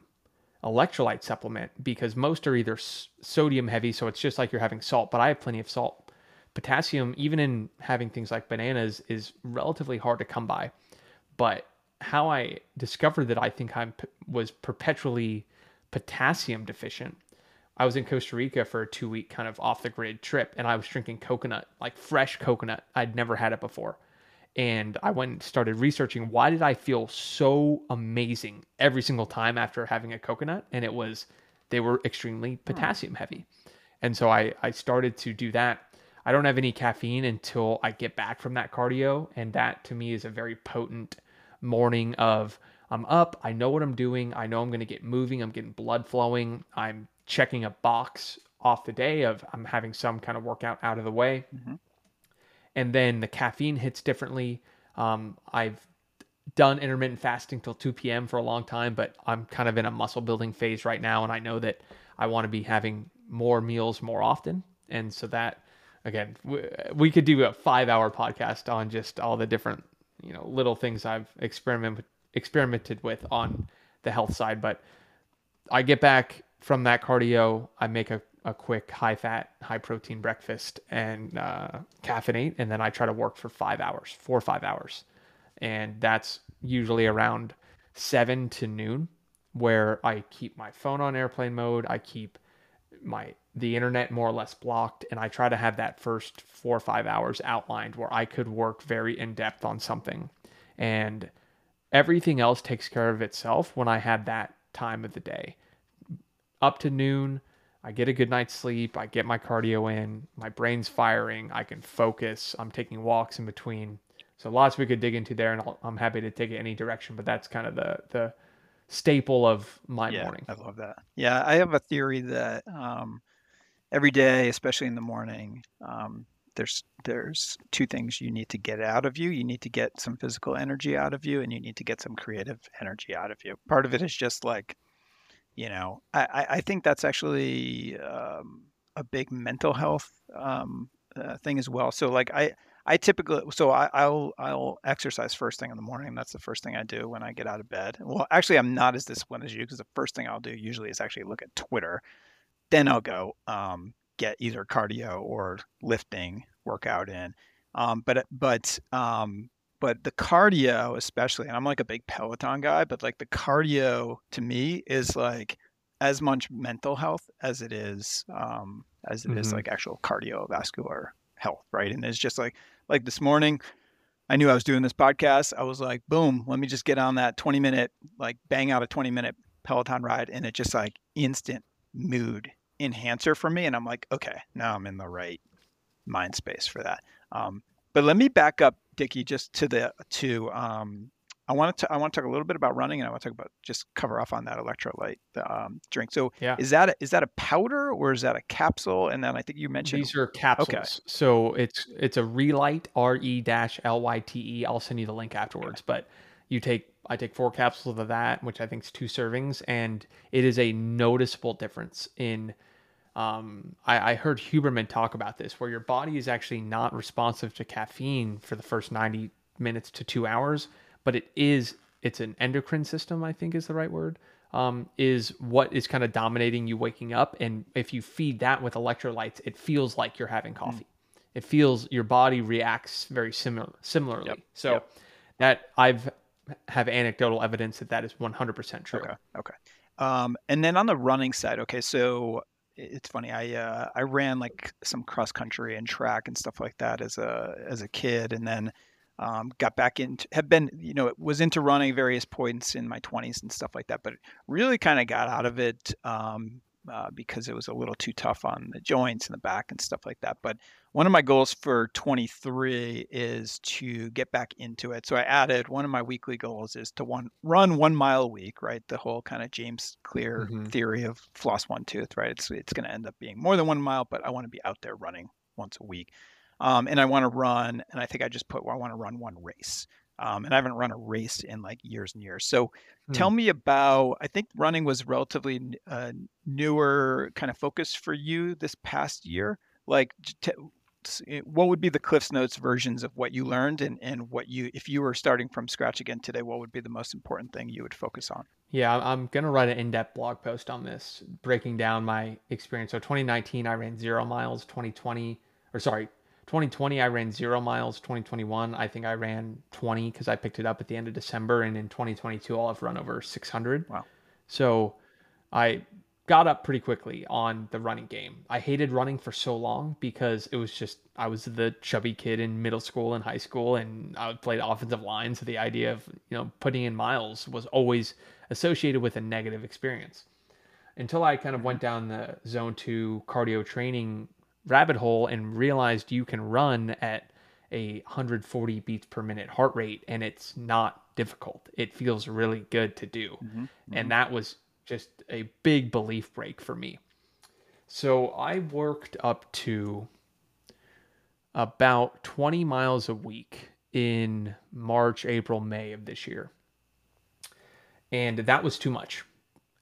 electrolyte supplement because most are either sodium heavy, so it's just like you're having salt, but I have plenty of salt. Potassium, even in having things like bananas, is relatively hard to come by. But how I discovered that I think I was perpetually potassium deficient. I was in Costa Rica for a two week kind of off the grid trip and I was drinking coconut, like fresh coconut. I'd never had it before. And I went and started researching why did I feel so amazing every single time after having a coconut? And it was they were extremely potassium heavy. And so I, I started to do that. I don't have any caffeine until I get back from that cardio. And that to me is a very potent morning of I'm up, I know what I'm doing, I know I'm going to get moving, I'm getting blood flowing, I'm checking a box off the day of I'm having some kind of workout out of the way. Mm-hmm. And then the caffeine hits differently. Um, I've done intermittent fasting till 2 p.m. for a long time, but I'm kind of in a muscle building phase right now. And I know that I want to be having more meals more often. And so that, again, we, we could do a five hour podcast on just all the different, you know, little things I've experimented, experimented with on the health side. But I get back from that cardio, I make a, a quick high fat, high protein breakfast and uh, caffeinate, and then I try to work for five hours, four or five hours. And that's usually around seven to noon, where I keep my phone on airplane mode. I keep my the internet more or less blocked and I try to have that first 4 or 5 hours outlined where I could work very in depth on something and everything else takes care of itself when I have that time of the day up to noon. I get a good night's sleep. I get my cardio in. My brain's firing. I can focus. I'm taking walks in between. So lots we could dig into there, and i am happy to take it any direction. But that's kind of the the staple of my yeah, morning. I love that. Yeah, I have a theory that um, every day, especially in the morning, um, there's there's two things you need to get out of you. You need to get some physical energy out of you, and you need to get some creative energy out of you. Part of it is just like you know, I, I think that's actually um, a big mental health um, uh, thing as well. So like I, I typically, so I, I'll, I'll exercise first thing in the morning. That's the first thing I do when I get out of bed. Well, actually I'm not as disciplined as you because the first thing I'll do usually is actually look at Twitter. Then I'll go um, get either cardio or lifting workout in. Um, but, but um, but the cardio especially and i'm like a big peloton guy but like the cardio to me is like as much mental health as it is um, as it mm-hmm. is like actual cardiovascular health right and it's just like like this morning i knew i was doing this podcast i was like boom let me just get on that 20 minute like bang out a 20 minute peloton ride and it just like instant mood enhancer for me and i'm like okay now i'm in the right mind space for that um, but let me back up Dickie, just to the to um, I want to I want to talk a little bit about running, and I want to talk about just cover off on that electrolyte um, drink. So, yeah. is that a, is that a powder or is that a capsule? And then I think you mentioned these are capsules. Okay. So it's it's a Re-Lyte R E dash L Y T E. I'll send you the link afterwards. Okay. But you take I take four capsules of that, which I think is two servings, and it is a noticeable difference in um, I, I, heard Huberman talk about this, where your body is actually not responsive to caffeine for the first 90 minutes to two hours, but it is, it's an endocrine system, I think is the right word, um, is what is kind of dominating you waking up. And if you feed that with electrolytes, it feels like you're having coffee. Mm. It feels your body reacts very similar, similarly. Yep. So yep. that I've have anecdotal evidence that that is 100% true. Okay. Okay. Um, and then on the running side, okay, so it's funny. I uh, I ran like some cross country and track and stuff like that as a as a kid, and then um, got back into have been you know was into running various points in my 20s and stuff like that, but really kind of got out of it um, uh, because it was a little too tough on the joints and the back and stuff like that. But one of my goals for 23 is to get back into it. So I added one of my weekly goals is to one run one mile a week, right? The whole kind of James Clear mm-hmm. theory of floss one tooth, right? It's it's going to end up being more than one mile, but I want to be out there running once a week. um, and I want to run, and I think I just put well, I want to run one race. Um, and I haven't run a race in like years and years. So hmm. tell me about, I think running was relatively uh, newer kind of focus for you this past year. Like, t- Eh, what would be the cliffs notes versions of what you learned and, and what you if you were starting from scratch again today what would be the most important thing you would focus on yeah i'm going to write an in-depth blog post on this breaking down my experience so 2019 i ran zero miles 2020 or sorry 2020 i ran zero miles 2021 i think i ran 20 because i picked it up at the end of december and in 2022 i'll have run over 600 wow so i got up pretty quickly on the running game. I hated running for so long because it was just I was the chubby kid in middle school and high school and I played offensive line so the idea of, you know, putting in miles was always associated with a negative experience. Until I kind of went down the zone 2 cardio training rabbit hole and realized you can run at a 140 beats per minute heart rate and it's not difficult. It feels really good to do. Mm-hmm, mm-hmm. And that was just a big belief break for me. So I worked up to about 20 miles a week in March, April, May of this year. And that was too much.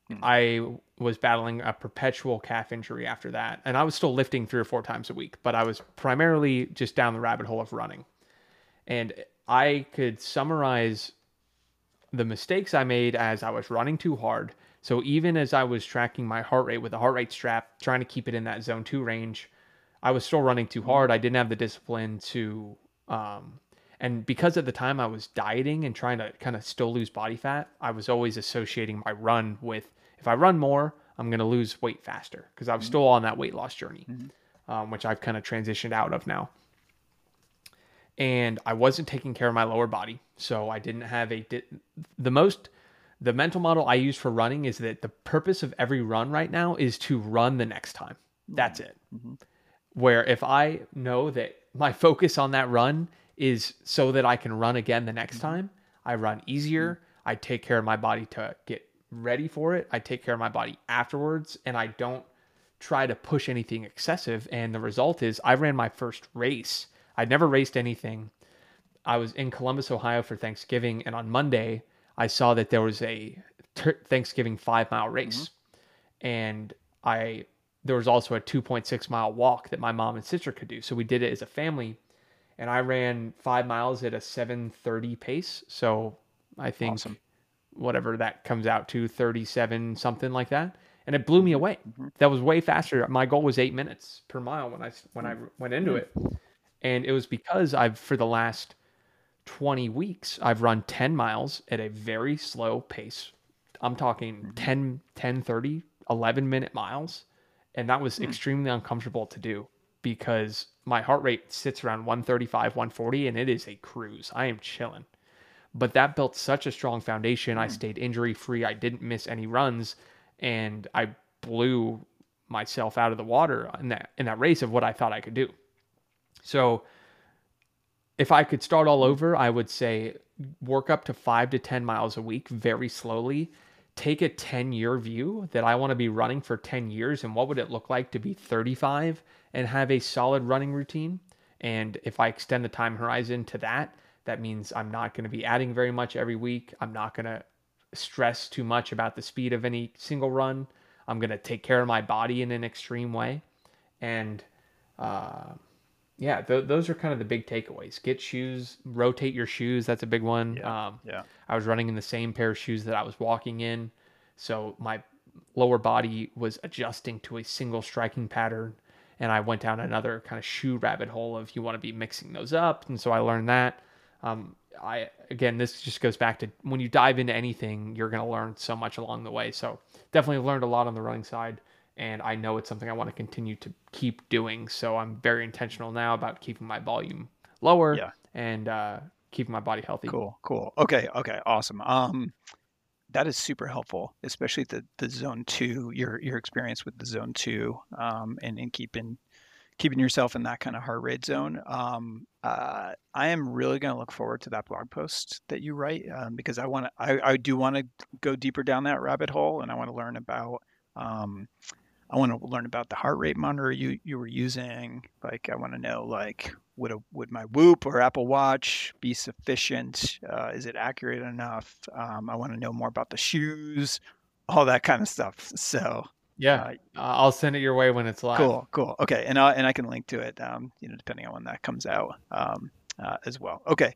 Hmm. I was battling a perpetual calf injury after that. And I was still lifting three or four times a week, but I was primarily just down the rabbit hole of running. And I could summarize the mistakes I made as I was running too hard so even as I was tracking my heart rate with a heart rate strap, trying to keep it in that zone two range, I was still running too hard. I didn't have the discipline to, um, and because at the time I was dieting and trying to kind of still lose body fat, I was always associating my run with if I run more, I'm going to lose weight faster because I'm mm-hmm. still on that weight loss journey, mm-hmm. um, which I've kind of transitioned out of now. And I wasn't taking care of my lower body, so I didn't have a di- the most the mental model I use for running is that the purpose of every run right now is to run the next time. That's it. Mm-hmm. Where if I know that my focus on that run is so that I can run again the next mm-hmm. time, I run easier. Mm-hmm. I take care of my body to get ready for it. I take care of my body afterwards and I don't try to push anything excessive. And the result is I ran my first race. I'd never raced anything. I was in Columbus, Ohio for Thanksgiving. And on Monday, I saw that there was a Thanksgiving five mile race, mm-hmm. and I there was also a 2.6 mile walk that my mom and sister could do. So we did it as a family, and I ran five miles at a 7:30 pace. So I think awesome. Whatever that comes out to 37 something like that, and it blew me away. Mm-hmm. That was way faster. My goal was eight minutes per mile when I when I went into mm-hmm. it, and it was because I've for the last 20 weeks, I've run 10 miles at a very slow pace. I'm talking mm-hmm. 10, 10, 30, 11 minute miles. And that was mm-hmm. extremely uncomfortable to do because my heart rate sits around 135, 140, and it is a cruise. I am chilling. But that built such a strong foundation. Mm-hmm. I stayed injury free. I didn't miss any runs. And I blew myself out of the water in that in that race of what I thought I could do. So if I could start all over, I would say work up to five to 10 miles a week very slowly. Take a 10 year view that I want to be running for 10 years and what would it look like to be 35 and have a solid running routine. And if I extend the time horizon to that, that means I'm not going to be adding very much every week. I'm not going to stress too much about the speed of any single run. I'm going to take care of my body in an extreme way. And, uh, yeah, th- those are kind of the big takeaways. Get shoes, rotate your shoes. That's a big one. Yeah, um, yeah. I was running in the same pair of shoes that I was walking in, so my lower body was adjusting to a single striking pattern. And I went down another kind of shoe rabbit hole of you want to be mixing those up, and so I learned that. Um, I again, this just goes back to when you dive into anything, you're going to learn so much along the way. So definitely learned a lot on the running side and I know it's something I want to continue to keep doing. So I'm very intentional now about keeping my volume lower yeah. and uh, keeping my body healthy. Cool, cool. Okay, okay, awesome. Um, that is super helpful, especially the the zone two. Your your experience with the zone two, um, and and keeping keeping yourself in that kind of heart rate zone. Um, uh, I am really going to look forward to that blog post that you write um, because I want to. I, I do want to go deeper down that rabbit hole, and I want to learn about um, I want to learn about the heart rate monitor you you were using. Like I want to know like would a, would my Whoop or Apple Watch be sufficient? Uh, is it accurate enough? Um, I want to know more about the shoes, all that kind of stuff. So yeah, uh, I'll send it your way when it's live. Cool, cool. Okay, and I and I can link to it. Um, you know, depending on when that comes out, um, uh, as well. Okay.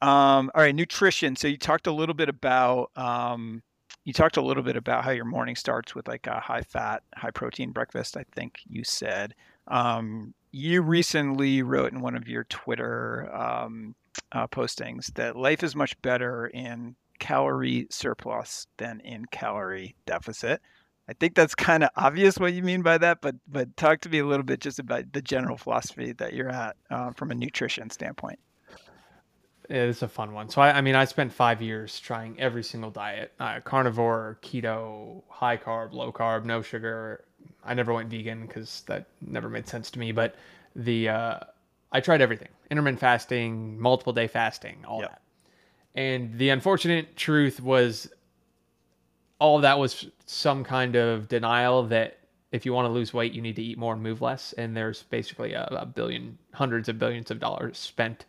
Um, all right, nutrition. So you talked a little bit about um, you talked a little bit about how your morning starts with like a high fat, high protein breakfast. I think you said. Um, you recently wrote in one of your Twitter um, uh, postings that life is much better in calorie surplus than in calorie deficit. I think that's kind of obvious what you mean by that, but but talk to me a little bit just about the general philosophy that you're at uh, from a nutrition standpoint. Yeah, it's a fun one. So I, I mean, I spent five years trying every single diet: uh, carnivore, keto, high carb, low carb, no sugar. I never went vegan because that never made sense to me. But the uh, I tried everything: intermittent fasting, multiple day fasting, all yep. that. And the unfortunate truth was, all of that was some kind of denial that if you want to lose weight, you need to eat more and move less. And there's basically a, a billion, hundreds of billions of dollars spent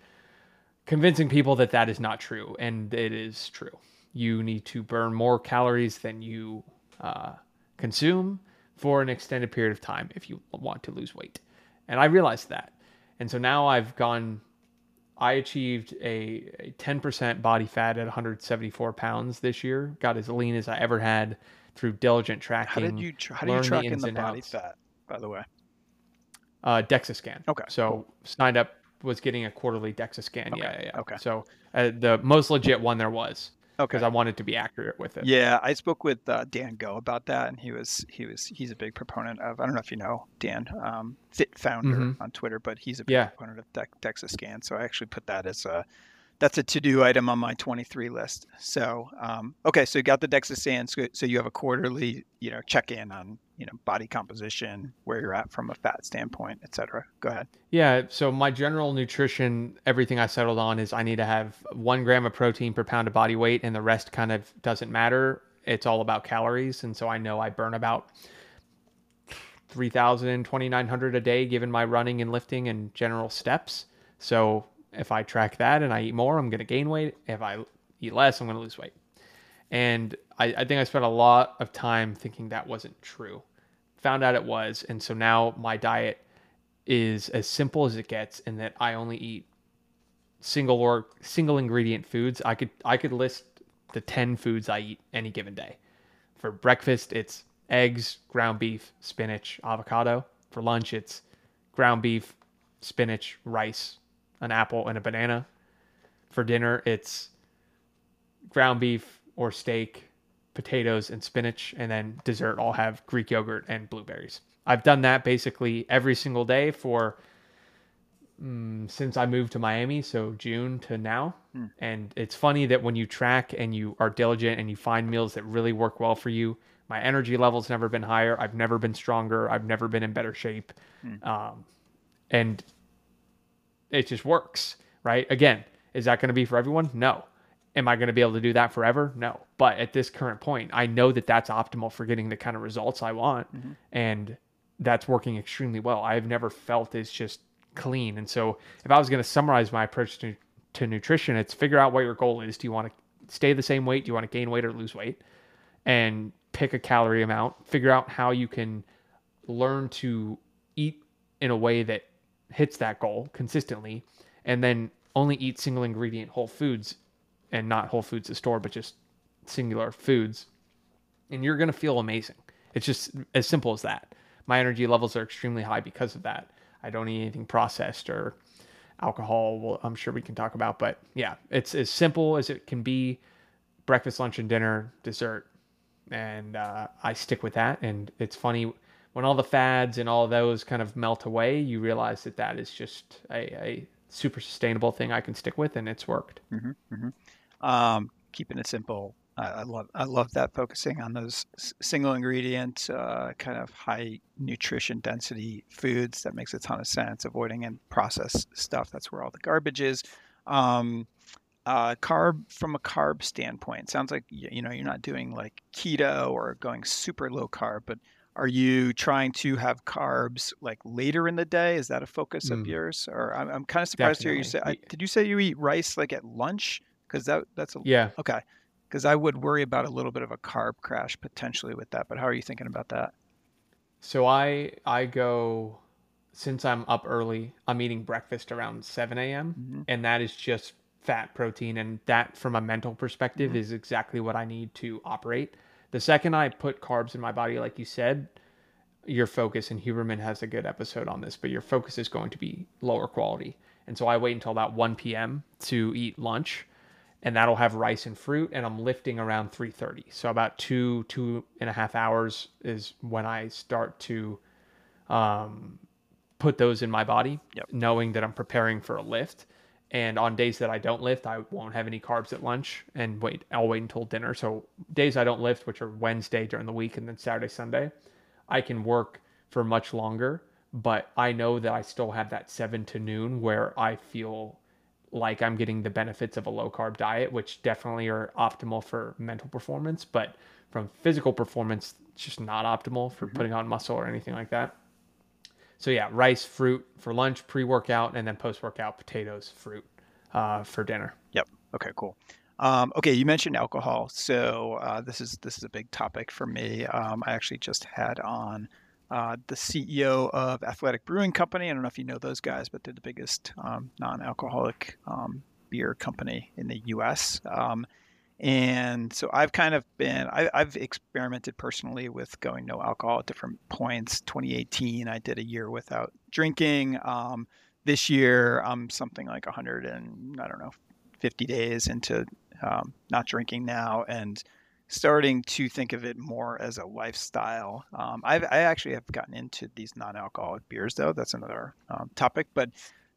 convincing people that that is not true, and it is true. You need to burn more calories than you uh, consume for an extended period of time if you want to lose weight. And I realized that. And so now I've gone, I achieved a, a 10% body fat at 174 pounds this year, got as lean as I ever had through diligent tracking. How did you, how do you track in the body outs. fat, by the way? Uh, DEXA scan. Okay. So signed up was getting a quarterly DEXA scan. Okay. Yeah, yeah, yeah. Okay. So uh, the most legit one there was. Okay. Because I wanted to be accurate with it. Yeah, I spoke with uh, Dan Go about that, and he was he was he's a big proponent of. I don't know if you know Dan, um, Fit Founder mm-hmm. on Twitter, but he's a big yeah. proponent of De- DEXA scan. So I actually put that as a that's a to-do item on my 23 list. So, um, okay, so you got the DEXA scan. So, you have a quarterly, you know, check-in on, you know, body composition, where you're at from a fat standpoint, et cetera. Go ahead. Yeah. So my general nutrition, everything I settled on is I need to have one gram of protein per pound of body weight, and the rest kind of doesn't matter. It's all about calories, and so I know I burn about 3,000, 2,900 a day, given my running and lifting and general steps. So if I track that and I eat more, I'm going to gain weight. If I eat less, I'm going to lose weight. And I, I, think I spent a lot of time thinking that wasn't true. Found out it was. And so now my diet is as simple as it gets in that I only eat single or single ingredient foods. I could I could list the 10 foods I eat any given day. For breakfast, it's eggs, ground beef, spinach, avocado. For lunch, it's ground beef, spinach, rice, an apple, and a banana. For dinner, it's ground beef or steak, potatoes, and spinach. And then dessert, I'll have Greek yogurt and blueberries. I've done that basically every single day for um, since I moved to Miami, so June to now. Hmm. And it's funny that when you track and you are diligent and you find meals that really work well for you, my energy level's never been higher. I've never been stronger. I've never been in better shape. Hmm. Um, and it just works, right? Again, is that going to be for everyone? No. Am I going to be able to do that forever? No. But at this current point, I know that that's optimal for getting the kind of results I want. Mm-hmm. And that's working extremely well. I've never felt it's just clean. And so if I was going to summarize my approach to, to nutrition, it's figure out what your goal is. Do you want to stay the same weight? Do you want to gain weight or lose weight? And pick a calorie amount, figure out how you can learn to eat in a way that hits that goal consistently, and then only eat single ingredient whole foods and not whole foods to store, but just singular foods, and you're going to feel amazing. It's just as simple as that. My energy levels are extremely high because of that. I don't eat anything processed or alcohol. Well, I'm sure we can talk about, but yeah, it's as simple as it can be. Breakfast, lunch, and dinner, dessert, and uh, I stick with that. And it's funny when all the fads and all those kind of melt away, you realize that that is just a, a super sustainable thing I can stick with, and it's worked. Mm-hmm, mm-hmm. Um, keeping it simple. I, I, love I love that focusing on those single ingredient, uh, kind of high nutrition density foods. That makes a ton of sense. Avoiding and processed stuff. That's where all the garbage is. Um, uh, carb from a carb standpoint sounds like you know you're not doing like keto or going super low carb, but are you trying to have carbs like later in the day? Is that a focus of Mm. yours? Or I'm, I'm kind of surprised to hear you say. I, did you say you eat rice like at lunch? Because that that's a Yeah. okay. Because I would worry about a little bit of a carb crash potentially with that. But how are you thinking about that? So I I go since I'm up early. I'm eating breakfast around 7 a.m. Mhm. and that is just fat protein, and that from a mental perspective Mhm. is exactly what I need to operate. The second I put carbs in my body, like you said, your focus and Huberman has a good episode on this, but your focus is going to be lower quality. And so I wait until about 1 p.m. to eat lunch, and that'll have rice and fruit, and I'm lifting around 3:30. So about two two and a half hours is when I start to um, put those in my body, Yep. knowing that I'm preparing for a lift. And on days that I don't lift, I won't have any carbs at lunch and wait. I'll wait until dinner. So days I don't lift, which are Wednesday during the week and then Saturday, Sunday, I can work for much longer. But I know that I still have that seven to noon where I feel like I'm getting the benefits of a low carb diet, which definitely are optimal for mental performance. But from physical performance, it's just not optimal for mm-hmm. putting on muscle or anything like that. So yeah, rice, fruit for lunch, pre-workout, and then post-workout potatoes, fruit uh, for dinner. Yep. Okay. Cool. Um, okay, you mentioned alcohol, so uh, this is this is a big topic for me. Um, I actually just had on uh, the CEO of Athletic Brewing Company. I don't know if you know those guys, but they're the biggest um, non-alcoholic um, beer company in the U.S. And so I've kind of been I, I've experimented personally with going no alcohol at different points. 2018, I did a year without drinking. Um, this year, I'm something like 100 and I don't know 50 days into um, not drinking now and starting to think of it more as a lifestyle. Um, I actually have gotten into these non-alcoholic beers though. That's another um, topic. But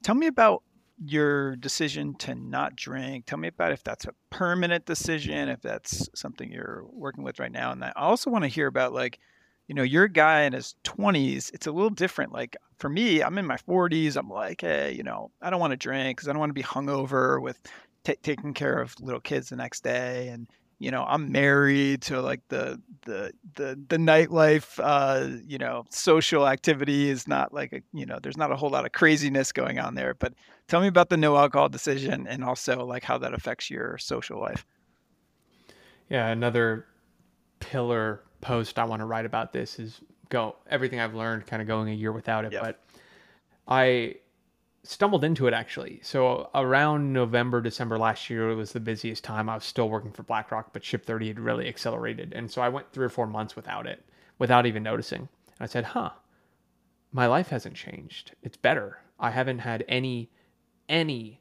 tell me about your decision to not drink. Tell me about if that's a permanent decision, if that's something you're working with right now. And I also want to hear about like, you know, you're a guy in his 20s. It's a little different. Like for me, I'm in my 40s. I'm like, hey, you know, I don't want to drink because I don't want to be hungover with t- taking care of little kids the next day. And you know, I'm married to like the the the the nightlife. Uh, you know, social activity is not like a you know, there's not a whole lot of craziness going on there. But tell me about the no alcohol decision and also like how that affects your social life. Yeah, another pillar post I want to write about this is go everything I've learned kind of going a year without it, Yep. but I stumbled into it actually. So around November, December last year, it was the busiest time. I was still working for BlackRock, but Ship 30 had really accelerated. And so I went three or four months without it, without even noticing. And I said, huh, my life hasn't changed. It's better. I haven't had any, any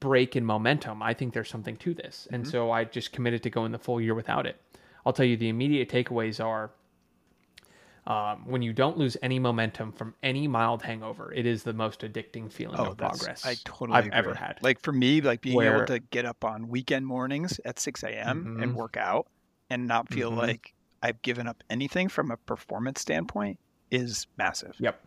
break in momentum. I think there's something to this. And mm-hmm. so I just committed to going the full year without it. I'll tell you the immediate takeaways are um, when you don't lose any momentum from any mild hangover, it is the most addicting feeling of Oh, that's- progress I totally I've agree. ever had. Like for me, like being Where- able to get up on weekend mornings at 6 a.m. and Mhm. work out and not feel Mhm. like I've given up anything from a performance standpoint is massive. Yep.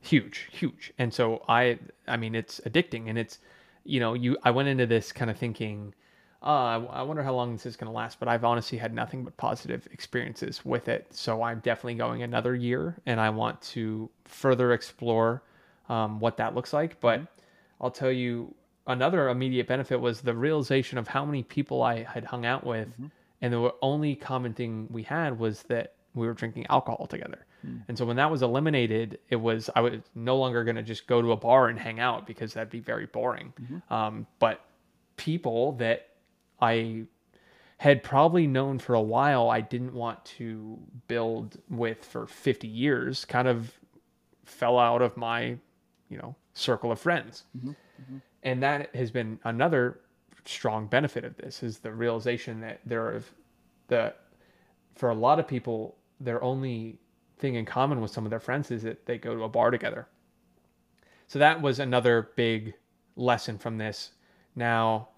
Huge, huge. And so I I mean it's addicting and it's you know, you I went into this kind of thinking uh, I, I wonder how long this is going to last, but I've honestly had nothing but positive experiences with it. So I'm definitely going another year, and I want to further explore um, what that looks like. But I'll tell you, another immediate benefit was the realization of how many people I had hung out with, and the only common thing we had was that we were drinking alcohol together. And so when that was eliminated, it was I was no longer going to just go to a bar and hang out because that'd be very boring. Um, but people that I had probably known for a while I didn't want to build with for 50 years kind of fell out of my, you know, circle of friends. Mm-hmm, mm-hmm. And that has been another strong benefit of this is the realization that there are the for a lot of people their only thing in common with some of their friends is that they go to a bar together. So that was another big lesson from this. Now,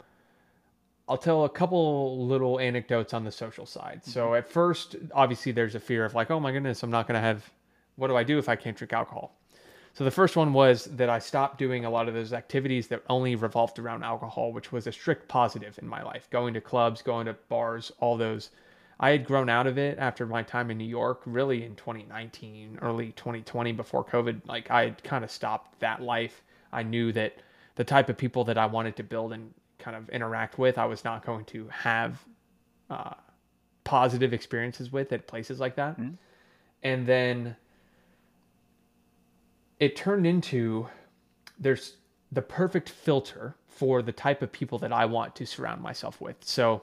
I'll tell a couple little anecdotes on the social side. So mm-hmm. at first, obviously, there's a fear of like, oh my goodness, I'm not going to have. What do I do if I can't drink alcohol? So the first one was that I stopped doing a lot of those activities that only revolved around alcohol, which was a strict positive in my life. Going to clubs, going to bars, all those. I had grown out of it after my time in New York, really in 2019, early 2020, before COVID. Like I had kind of stopped that life. I knew that the type of people that I wanted to build and kind of interact with, I was not going to have uh, positive experiences with at places like that. Mhm. And then it turned into there's the perfect filter for the type of people that I want to surround myself with. So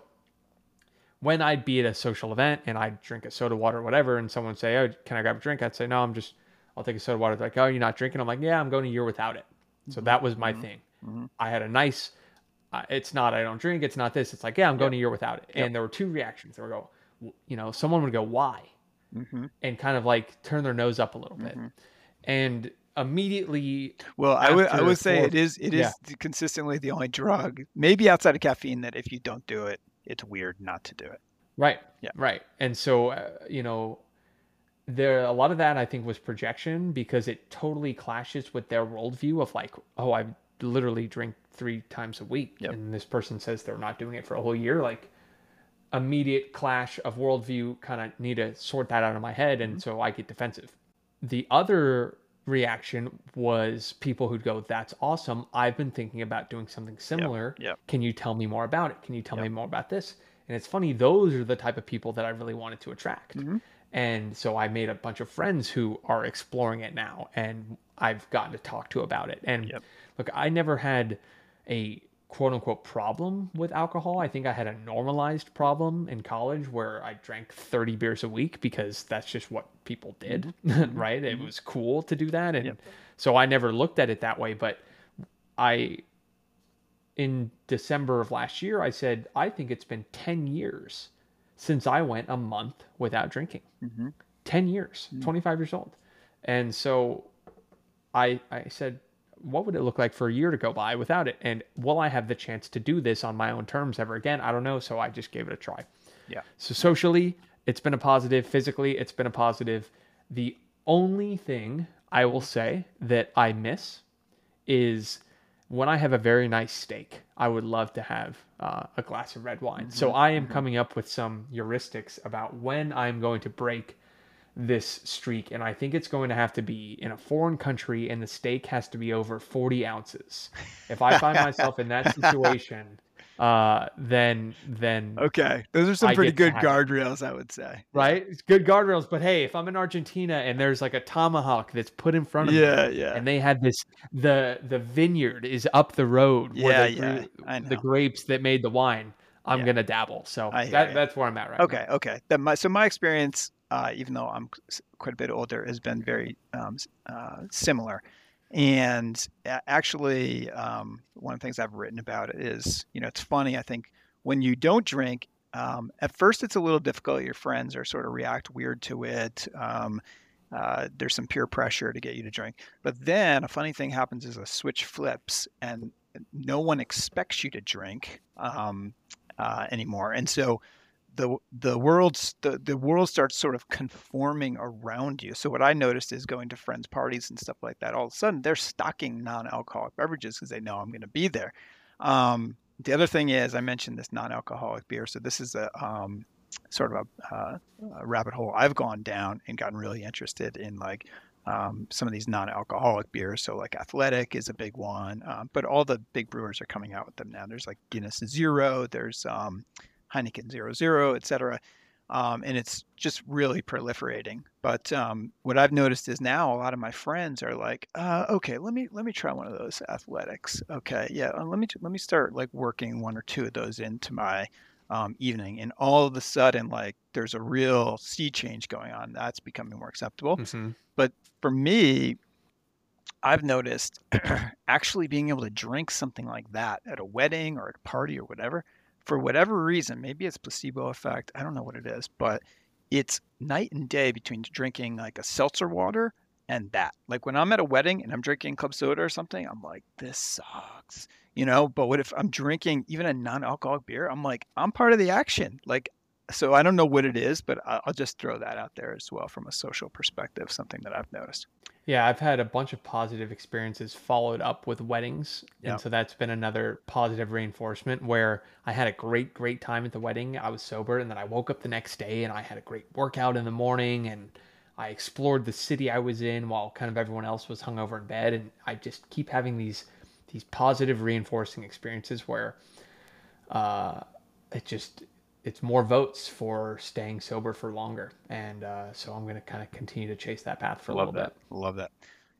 when I'd be at a social event and I'd drink a soda water or whatever, and someone say, "Oh, can I grab a drink?" I'd say, "No, I'm just I'll take a soda water." They're like, "Oh, you're not drinking?" I'm like, "Yeah, I'm going a year without it." So that was my thing. Mhm. I had a nice. Uh, it's not I don't drink. It's not this. It's like yeah, I'm going a year without it. Yep. And there were two reactions. They would go, you know, someone would go, "Why?" hmm and kind of like turn their nose up a little bit. Mhm. And immediately, Well, I would I would say it is it is yeah. consistently the only drug, maybe outside of caffeine, that if you don't do it, it's weird not to do it. right, Yeah. right. And so, uh, you know, there a lot of that I think was projection because it totally clashes with their worldview of like, oh, I literally drink three times a week, Yep. and this person says they're not doing it for a whole year, like. Immediate clash of worldview, kind of need to sort that out of my head, and so I get defensive. The other reaction was people who'd go, That's awesome. I've been thinking about doing something similar. yep. Can you tell me more about it? Can you tell Yep. me more about this? And it's funny, those are the type of people that I really wanted to attract. Mhm. And so I made a bunch of friends who are exploring it now, and I've gotten to talk to about it. And Yep. Look, I never had a quote unquote problem with alcohol. I think I had a normalized problem in college where I drank 30 beers a week because that's just what people did, mm-hmm. Mm-hmm. right? It mm-hmm. was cool to do that. And Yep. so I never looked at it that way. But I, in December of last year, I said, I think it's been 10 years since I went a month without drinking. hmm 10 years, 25 years old. And so I I said, what would it look like for a year to go by without it? And will I have the chance to do this on my own terms ever again? I don't know. So I just gave it a try. Yeah. So socially, it's been a positive. Physically, it's been a positive. The only thing I will say that I miss is when I have a very nice steak, I would love to have uh, a glass of red wine. So I am coming up with some heuristics about when I'm going to break this streak. And I think it's going to have to be in a foreign country and the steak has to be over 40 ounces. If I find myself in that situation, uh, then, then, Okay, those are some I pretty good guardrails, I would say. right? It's good guardrails. But hey, if I'm in Argentina and there's like a tomahawk that's put in front of me, Yeah, yeah. and they had this the the vineyard is up the road where Yeah, the, yeah, the grapes that made the wine i'm Yeah. gonna dabble so that, that's where i'm at right now. Okay, okay. That my, so my experience, uh, even though I'm quite a bit older, has been very um, uh, similar. And actually, um, one of the things I've written about is, you know, it's funny. I think when you don't drink, um, at first it's a little difficult. Your friends are sort of react weird to it. Um, uh, there's some peer pressure to get you to drink. But then a funny thing happens is a switch flips and no one expects you to drink um, uh, anymore. And so the the world's the, the world starts sort of conforming around you. So what I noticed is going to friends' parties and stuff like that. All of a sudden, they're stocking non-alcoholic beverages because they know I'm going to be there. Um, the other thing is, I mentioned this non-alcoholic beer. So this is a um, sort of a, uh, a rabbit hole I've gone down and gotten really interested in, like um, some of these non-alcoholic beers. So like Athletic is a big one, um, but all the big brewers are coming out with them now. There's like Guinness Zero. There's um, Heineken Zero Zero, et cetera. Um, and it's just really proliferating. But um, what I've noticed is now a lot of my friends are like, uh, okay, let me let me try one of those athletics. Okay, yeah, uh, let me let me start like working one or two of those into my um, evening, and all of a sudden, like there's a real sea change going on. That's becoming more acceptable Mhm. for me, I've noticed actually being able to drink something like that at a wedding or at a party or whatever, for whatever reason, maybe it's placebo effect, I don't know what it is, but it's night and day between drinking like a seltzer water and that. Like when I'm at a wedding and I'm drinking club soda or something, I'm like, this sucks, you know? But what if I'm drinking even a non alcoholic beer? I'm like, I'm part of the action. Like, so I don't know what it is, but I'll just throw that out there as well from a social perspective, something that I've noticed. Yeah, I've had a bunch of positive experiences followed up with weddings. Yep. And so that's been another positive reinforcement where I had a great, great time at the wedding. I was sober and then I woke up the next day and I had a great workout in the morning and I explored the city I was in while kind of everyone else was hungover in bed. And I just keep having these these positive reinforcing experiences where uh, it just it's more votes for staying sober for longer. And uh, so I'm going to kind of continue to chase that path for a Love little that. bit. Love that.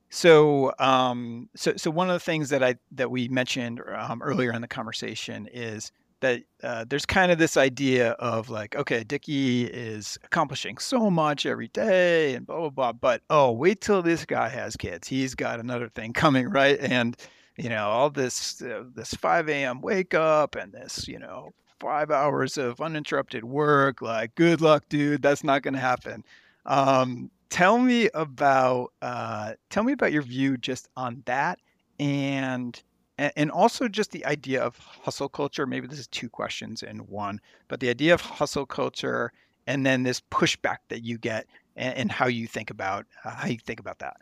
So, um, so, so one of the things that I that we mentioned um, earlier in the conversation is that uh, there's kind of this idea of like, okay, Dickie is accomplishing so much every day and blah blah blah, but oh, wait till this guy has kids. He's got another thing coming, right? And you know, all this uh, this 5 a.m. wake up and this, you know, five hours of uninterrupted work. Like, good luck, dude. That's not going to happen. Um, tell me about uh, tell me about your view just on that and and also just the idea of hustle culture maybe this is two questions in one but the idea of hustle culture and then this pushback that you get and, and how you think about uh, how you think about that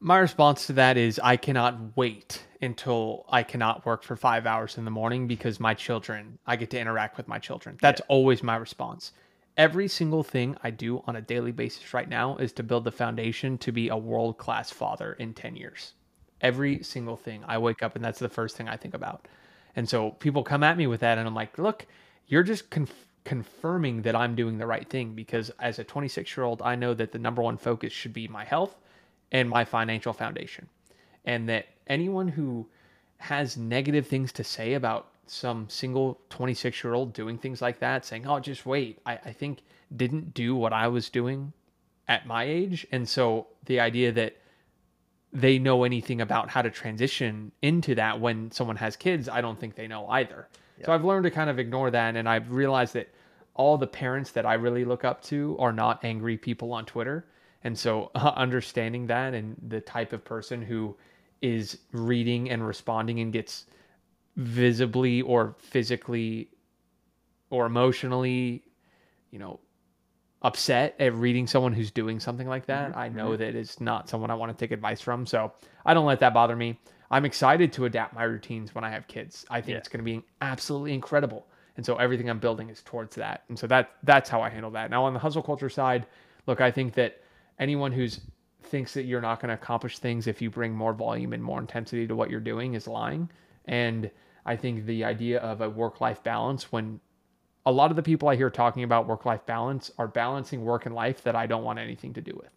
My response to that is I cannot wait until I cannot work for five hours in the morning because my children, I get to interact with my children. That's always my response. Every single thing I do on a daily basis right now is to build the foundation to be a world class father in 10 years. Every single thing. I wake up and that's the first thing I think about. And so people come at me with that, and I'm like, look, you're just conf- confirming that I'm doing the right thing because as a 26 year old, I know that the number one focus should be my health and my financial foundation. And that anyone who has negative things to say about some single 26 year old doing things like that, saying, oh, just wait, I, I think didn't do what I was doing at my age. And so the idea that they know anything about how to transition into that when someone has kids, I don't think they know either. So I've learned to kind of ignore that. And I've realized that all the parents that I really look up to are not angry people on Twitter. And so uh, understanding that and the type of person who is reading and responding and gets visibly or physically or emotionally, you know, upset at reading someone who's doing something like that, I know that it's not someone I want to take advice from. So I don't let that bother me. I'm excited to adapt my routines when I have kids. I think Yeah. it's going to be absolutely incredible. And so everything I'm building is towards that. And so that that's how I handle that. Now on the hustle culture side, look, I think that anyone who's thinks that you're not going to accomplish things if you bring more volume and more intensity to what you're doing is lying. And I think the idea of a work-life balance when a lot of the people I hear talking about work life balance are balancing work and life that I don't want anything to do with.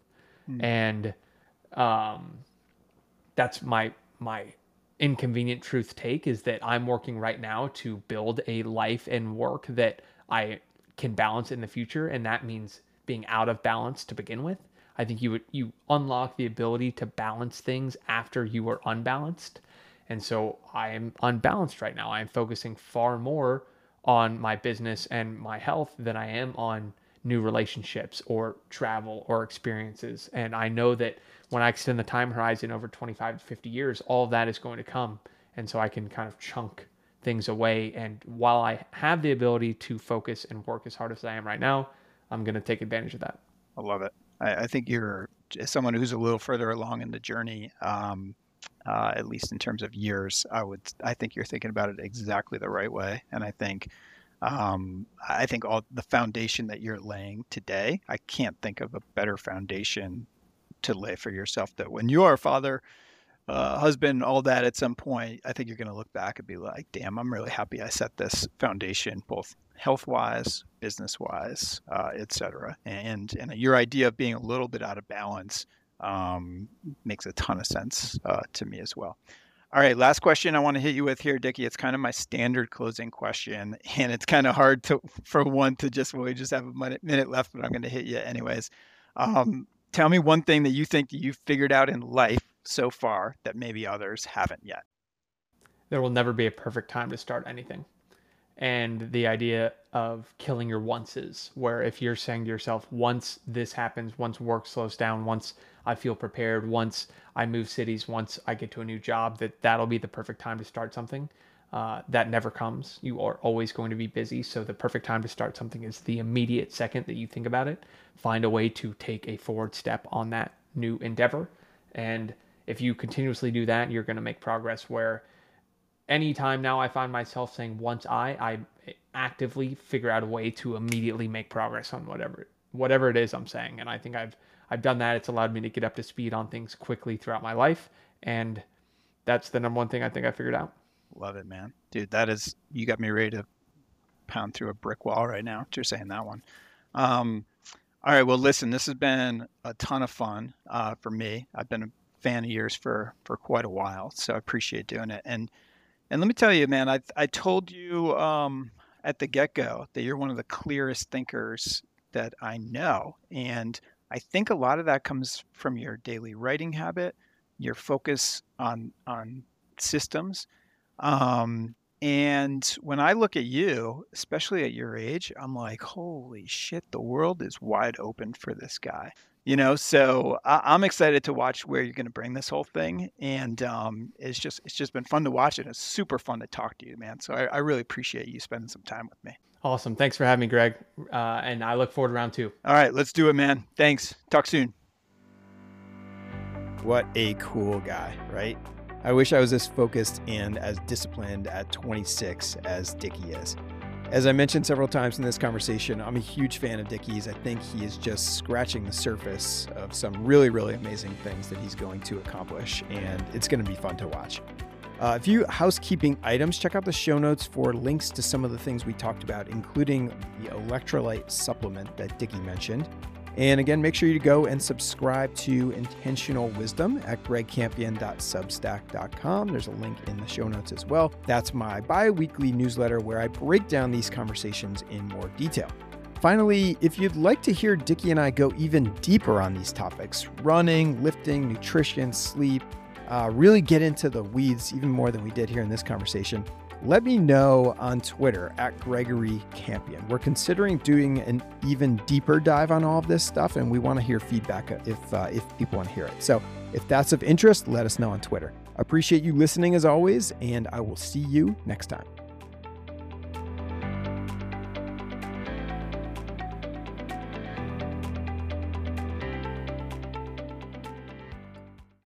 And um, that's my my inconvenient truth take is that I'm working right now to build a life and work that I can balance in the future and that means being out of balance to begin with. I think you would you unlock the ability to balance things after you are unbalanced. And so I am unbalanced right now. I am focusing far more on my business and my health than I am on new relationships or travel or experiences. And I know that when I extend the time horizon over 25 to 50 years, all of that is going to come. And so I can kind of chunk things away. And while I have the ability to focus and work as hard as I am right now, I'm going to take advantage of that. I love it. I, I think you're someone who's a little further along in the journey, um, uh, at least in terms of years. I would, I think you're thinking about it exactly the right way, and I think, um, I think all the foundation that you're laying today, I can't think of a better foundation to lay for yourself. That when you are a father, uh, husband, all that at some point, I think you're going to look back and be like, damn, I'm really happy I set this foundation, both health wise, business wise, uh, et cetera. And, and your idea of being a little bit out of balance um, makes a ton of sense uh, to me as well. All right, last question I want to hit you with here, Dickie. It's kind of my standard closing question, and it's kind of hard to for one to just well, we just have a minute, minute left, but I'm going to hit you anyways. Um, tell me one thing that you think you've figured out in life so far that maybe others haven't yet. There will never be a perfect time to start anything. And the idea of killing your onces, where if you're saying to yourself, once this happens, once work slows down, once I feel prepared, once I move cities, once I get to a new job, that that'll be the perfect time to start something. Uh, that never comes. You are always going to be busy. So the perfect time to start something is the immediate second that you think about it. Find a way to take a forward step on that new endeavor And if you continuously do that, you're going to make progress where anytime now I find myself saying once I, I actively figure out a way to immediately make progress on whatever whatever it is I'm saying. And I think I've I've done that. It's allowed me to get up to speed on things quickly throughout my life. And that's the number one thing I think I figured out. Love it, man. Dude, that is you got me ready to pound through a brick wall right now. Just saying that one. Um, all right. Well, listen, this has been a ton of fun uh, for me. I've been fan of yours for for quite a while, so I appreciate doing it. And and let me tell you, man, I I told you um, at the get go that you're one of the clearest thinkers that I know, and I think a lot of that comes from your daily writing habit, your focus on on systems. Um, and when I look at you, especially at your age, I'm like, holy shit, the world is wide open for this guy. You know, so I, am excited to watch where you're going to bring this whole thing, and um, it's just it's just been fun to watch, and it's super fun to talk to you, man. So I, I really appreciate you spending some time with me. Awesome, thanks for having me, Greg, uh, and I look forward to round two. All right, let's do it, man. Thanks. Talk soon. What a cool guy, right? I wish I was as focused and as disciplined at 26 as Dickie is. As I mentioned several times in this conversation, I'm a huge fan of Dickie's. I think he is just scratching the surface of some really, really amazing things that he's going to accomplish, and it's going to be fun to watch. Uh, a few housekeeping items. Check out the show notes for links to some of the things we talked about, including the electrolyte supplement that Dickie mentioned. And again, make sure you go and subscribe to Intentional Wisdom at gregcampion.substack.com. There's a link in the show notes as well. That's my bi weekly newsletter where I break down these conversations in more detail. Finally, if you'd like to hear Dickie and I go even deeper on these topics running, lifting, nutrition, sleep, uh, really get into the weeds even more than we did here in this conversation, let me know on Twitter at Gregory Campion. We're considering doing an even deeper dive on all of this stuff, and we want to hear feedback if uh, if people want to hear it. So if that's of interest, let us know on Twitter. Appreciate you listening as always, and I will see you next time.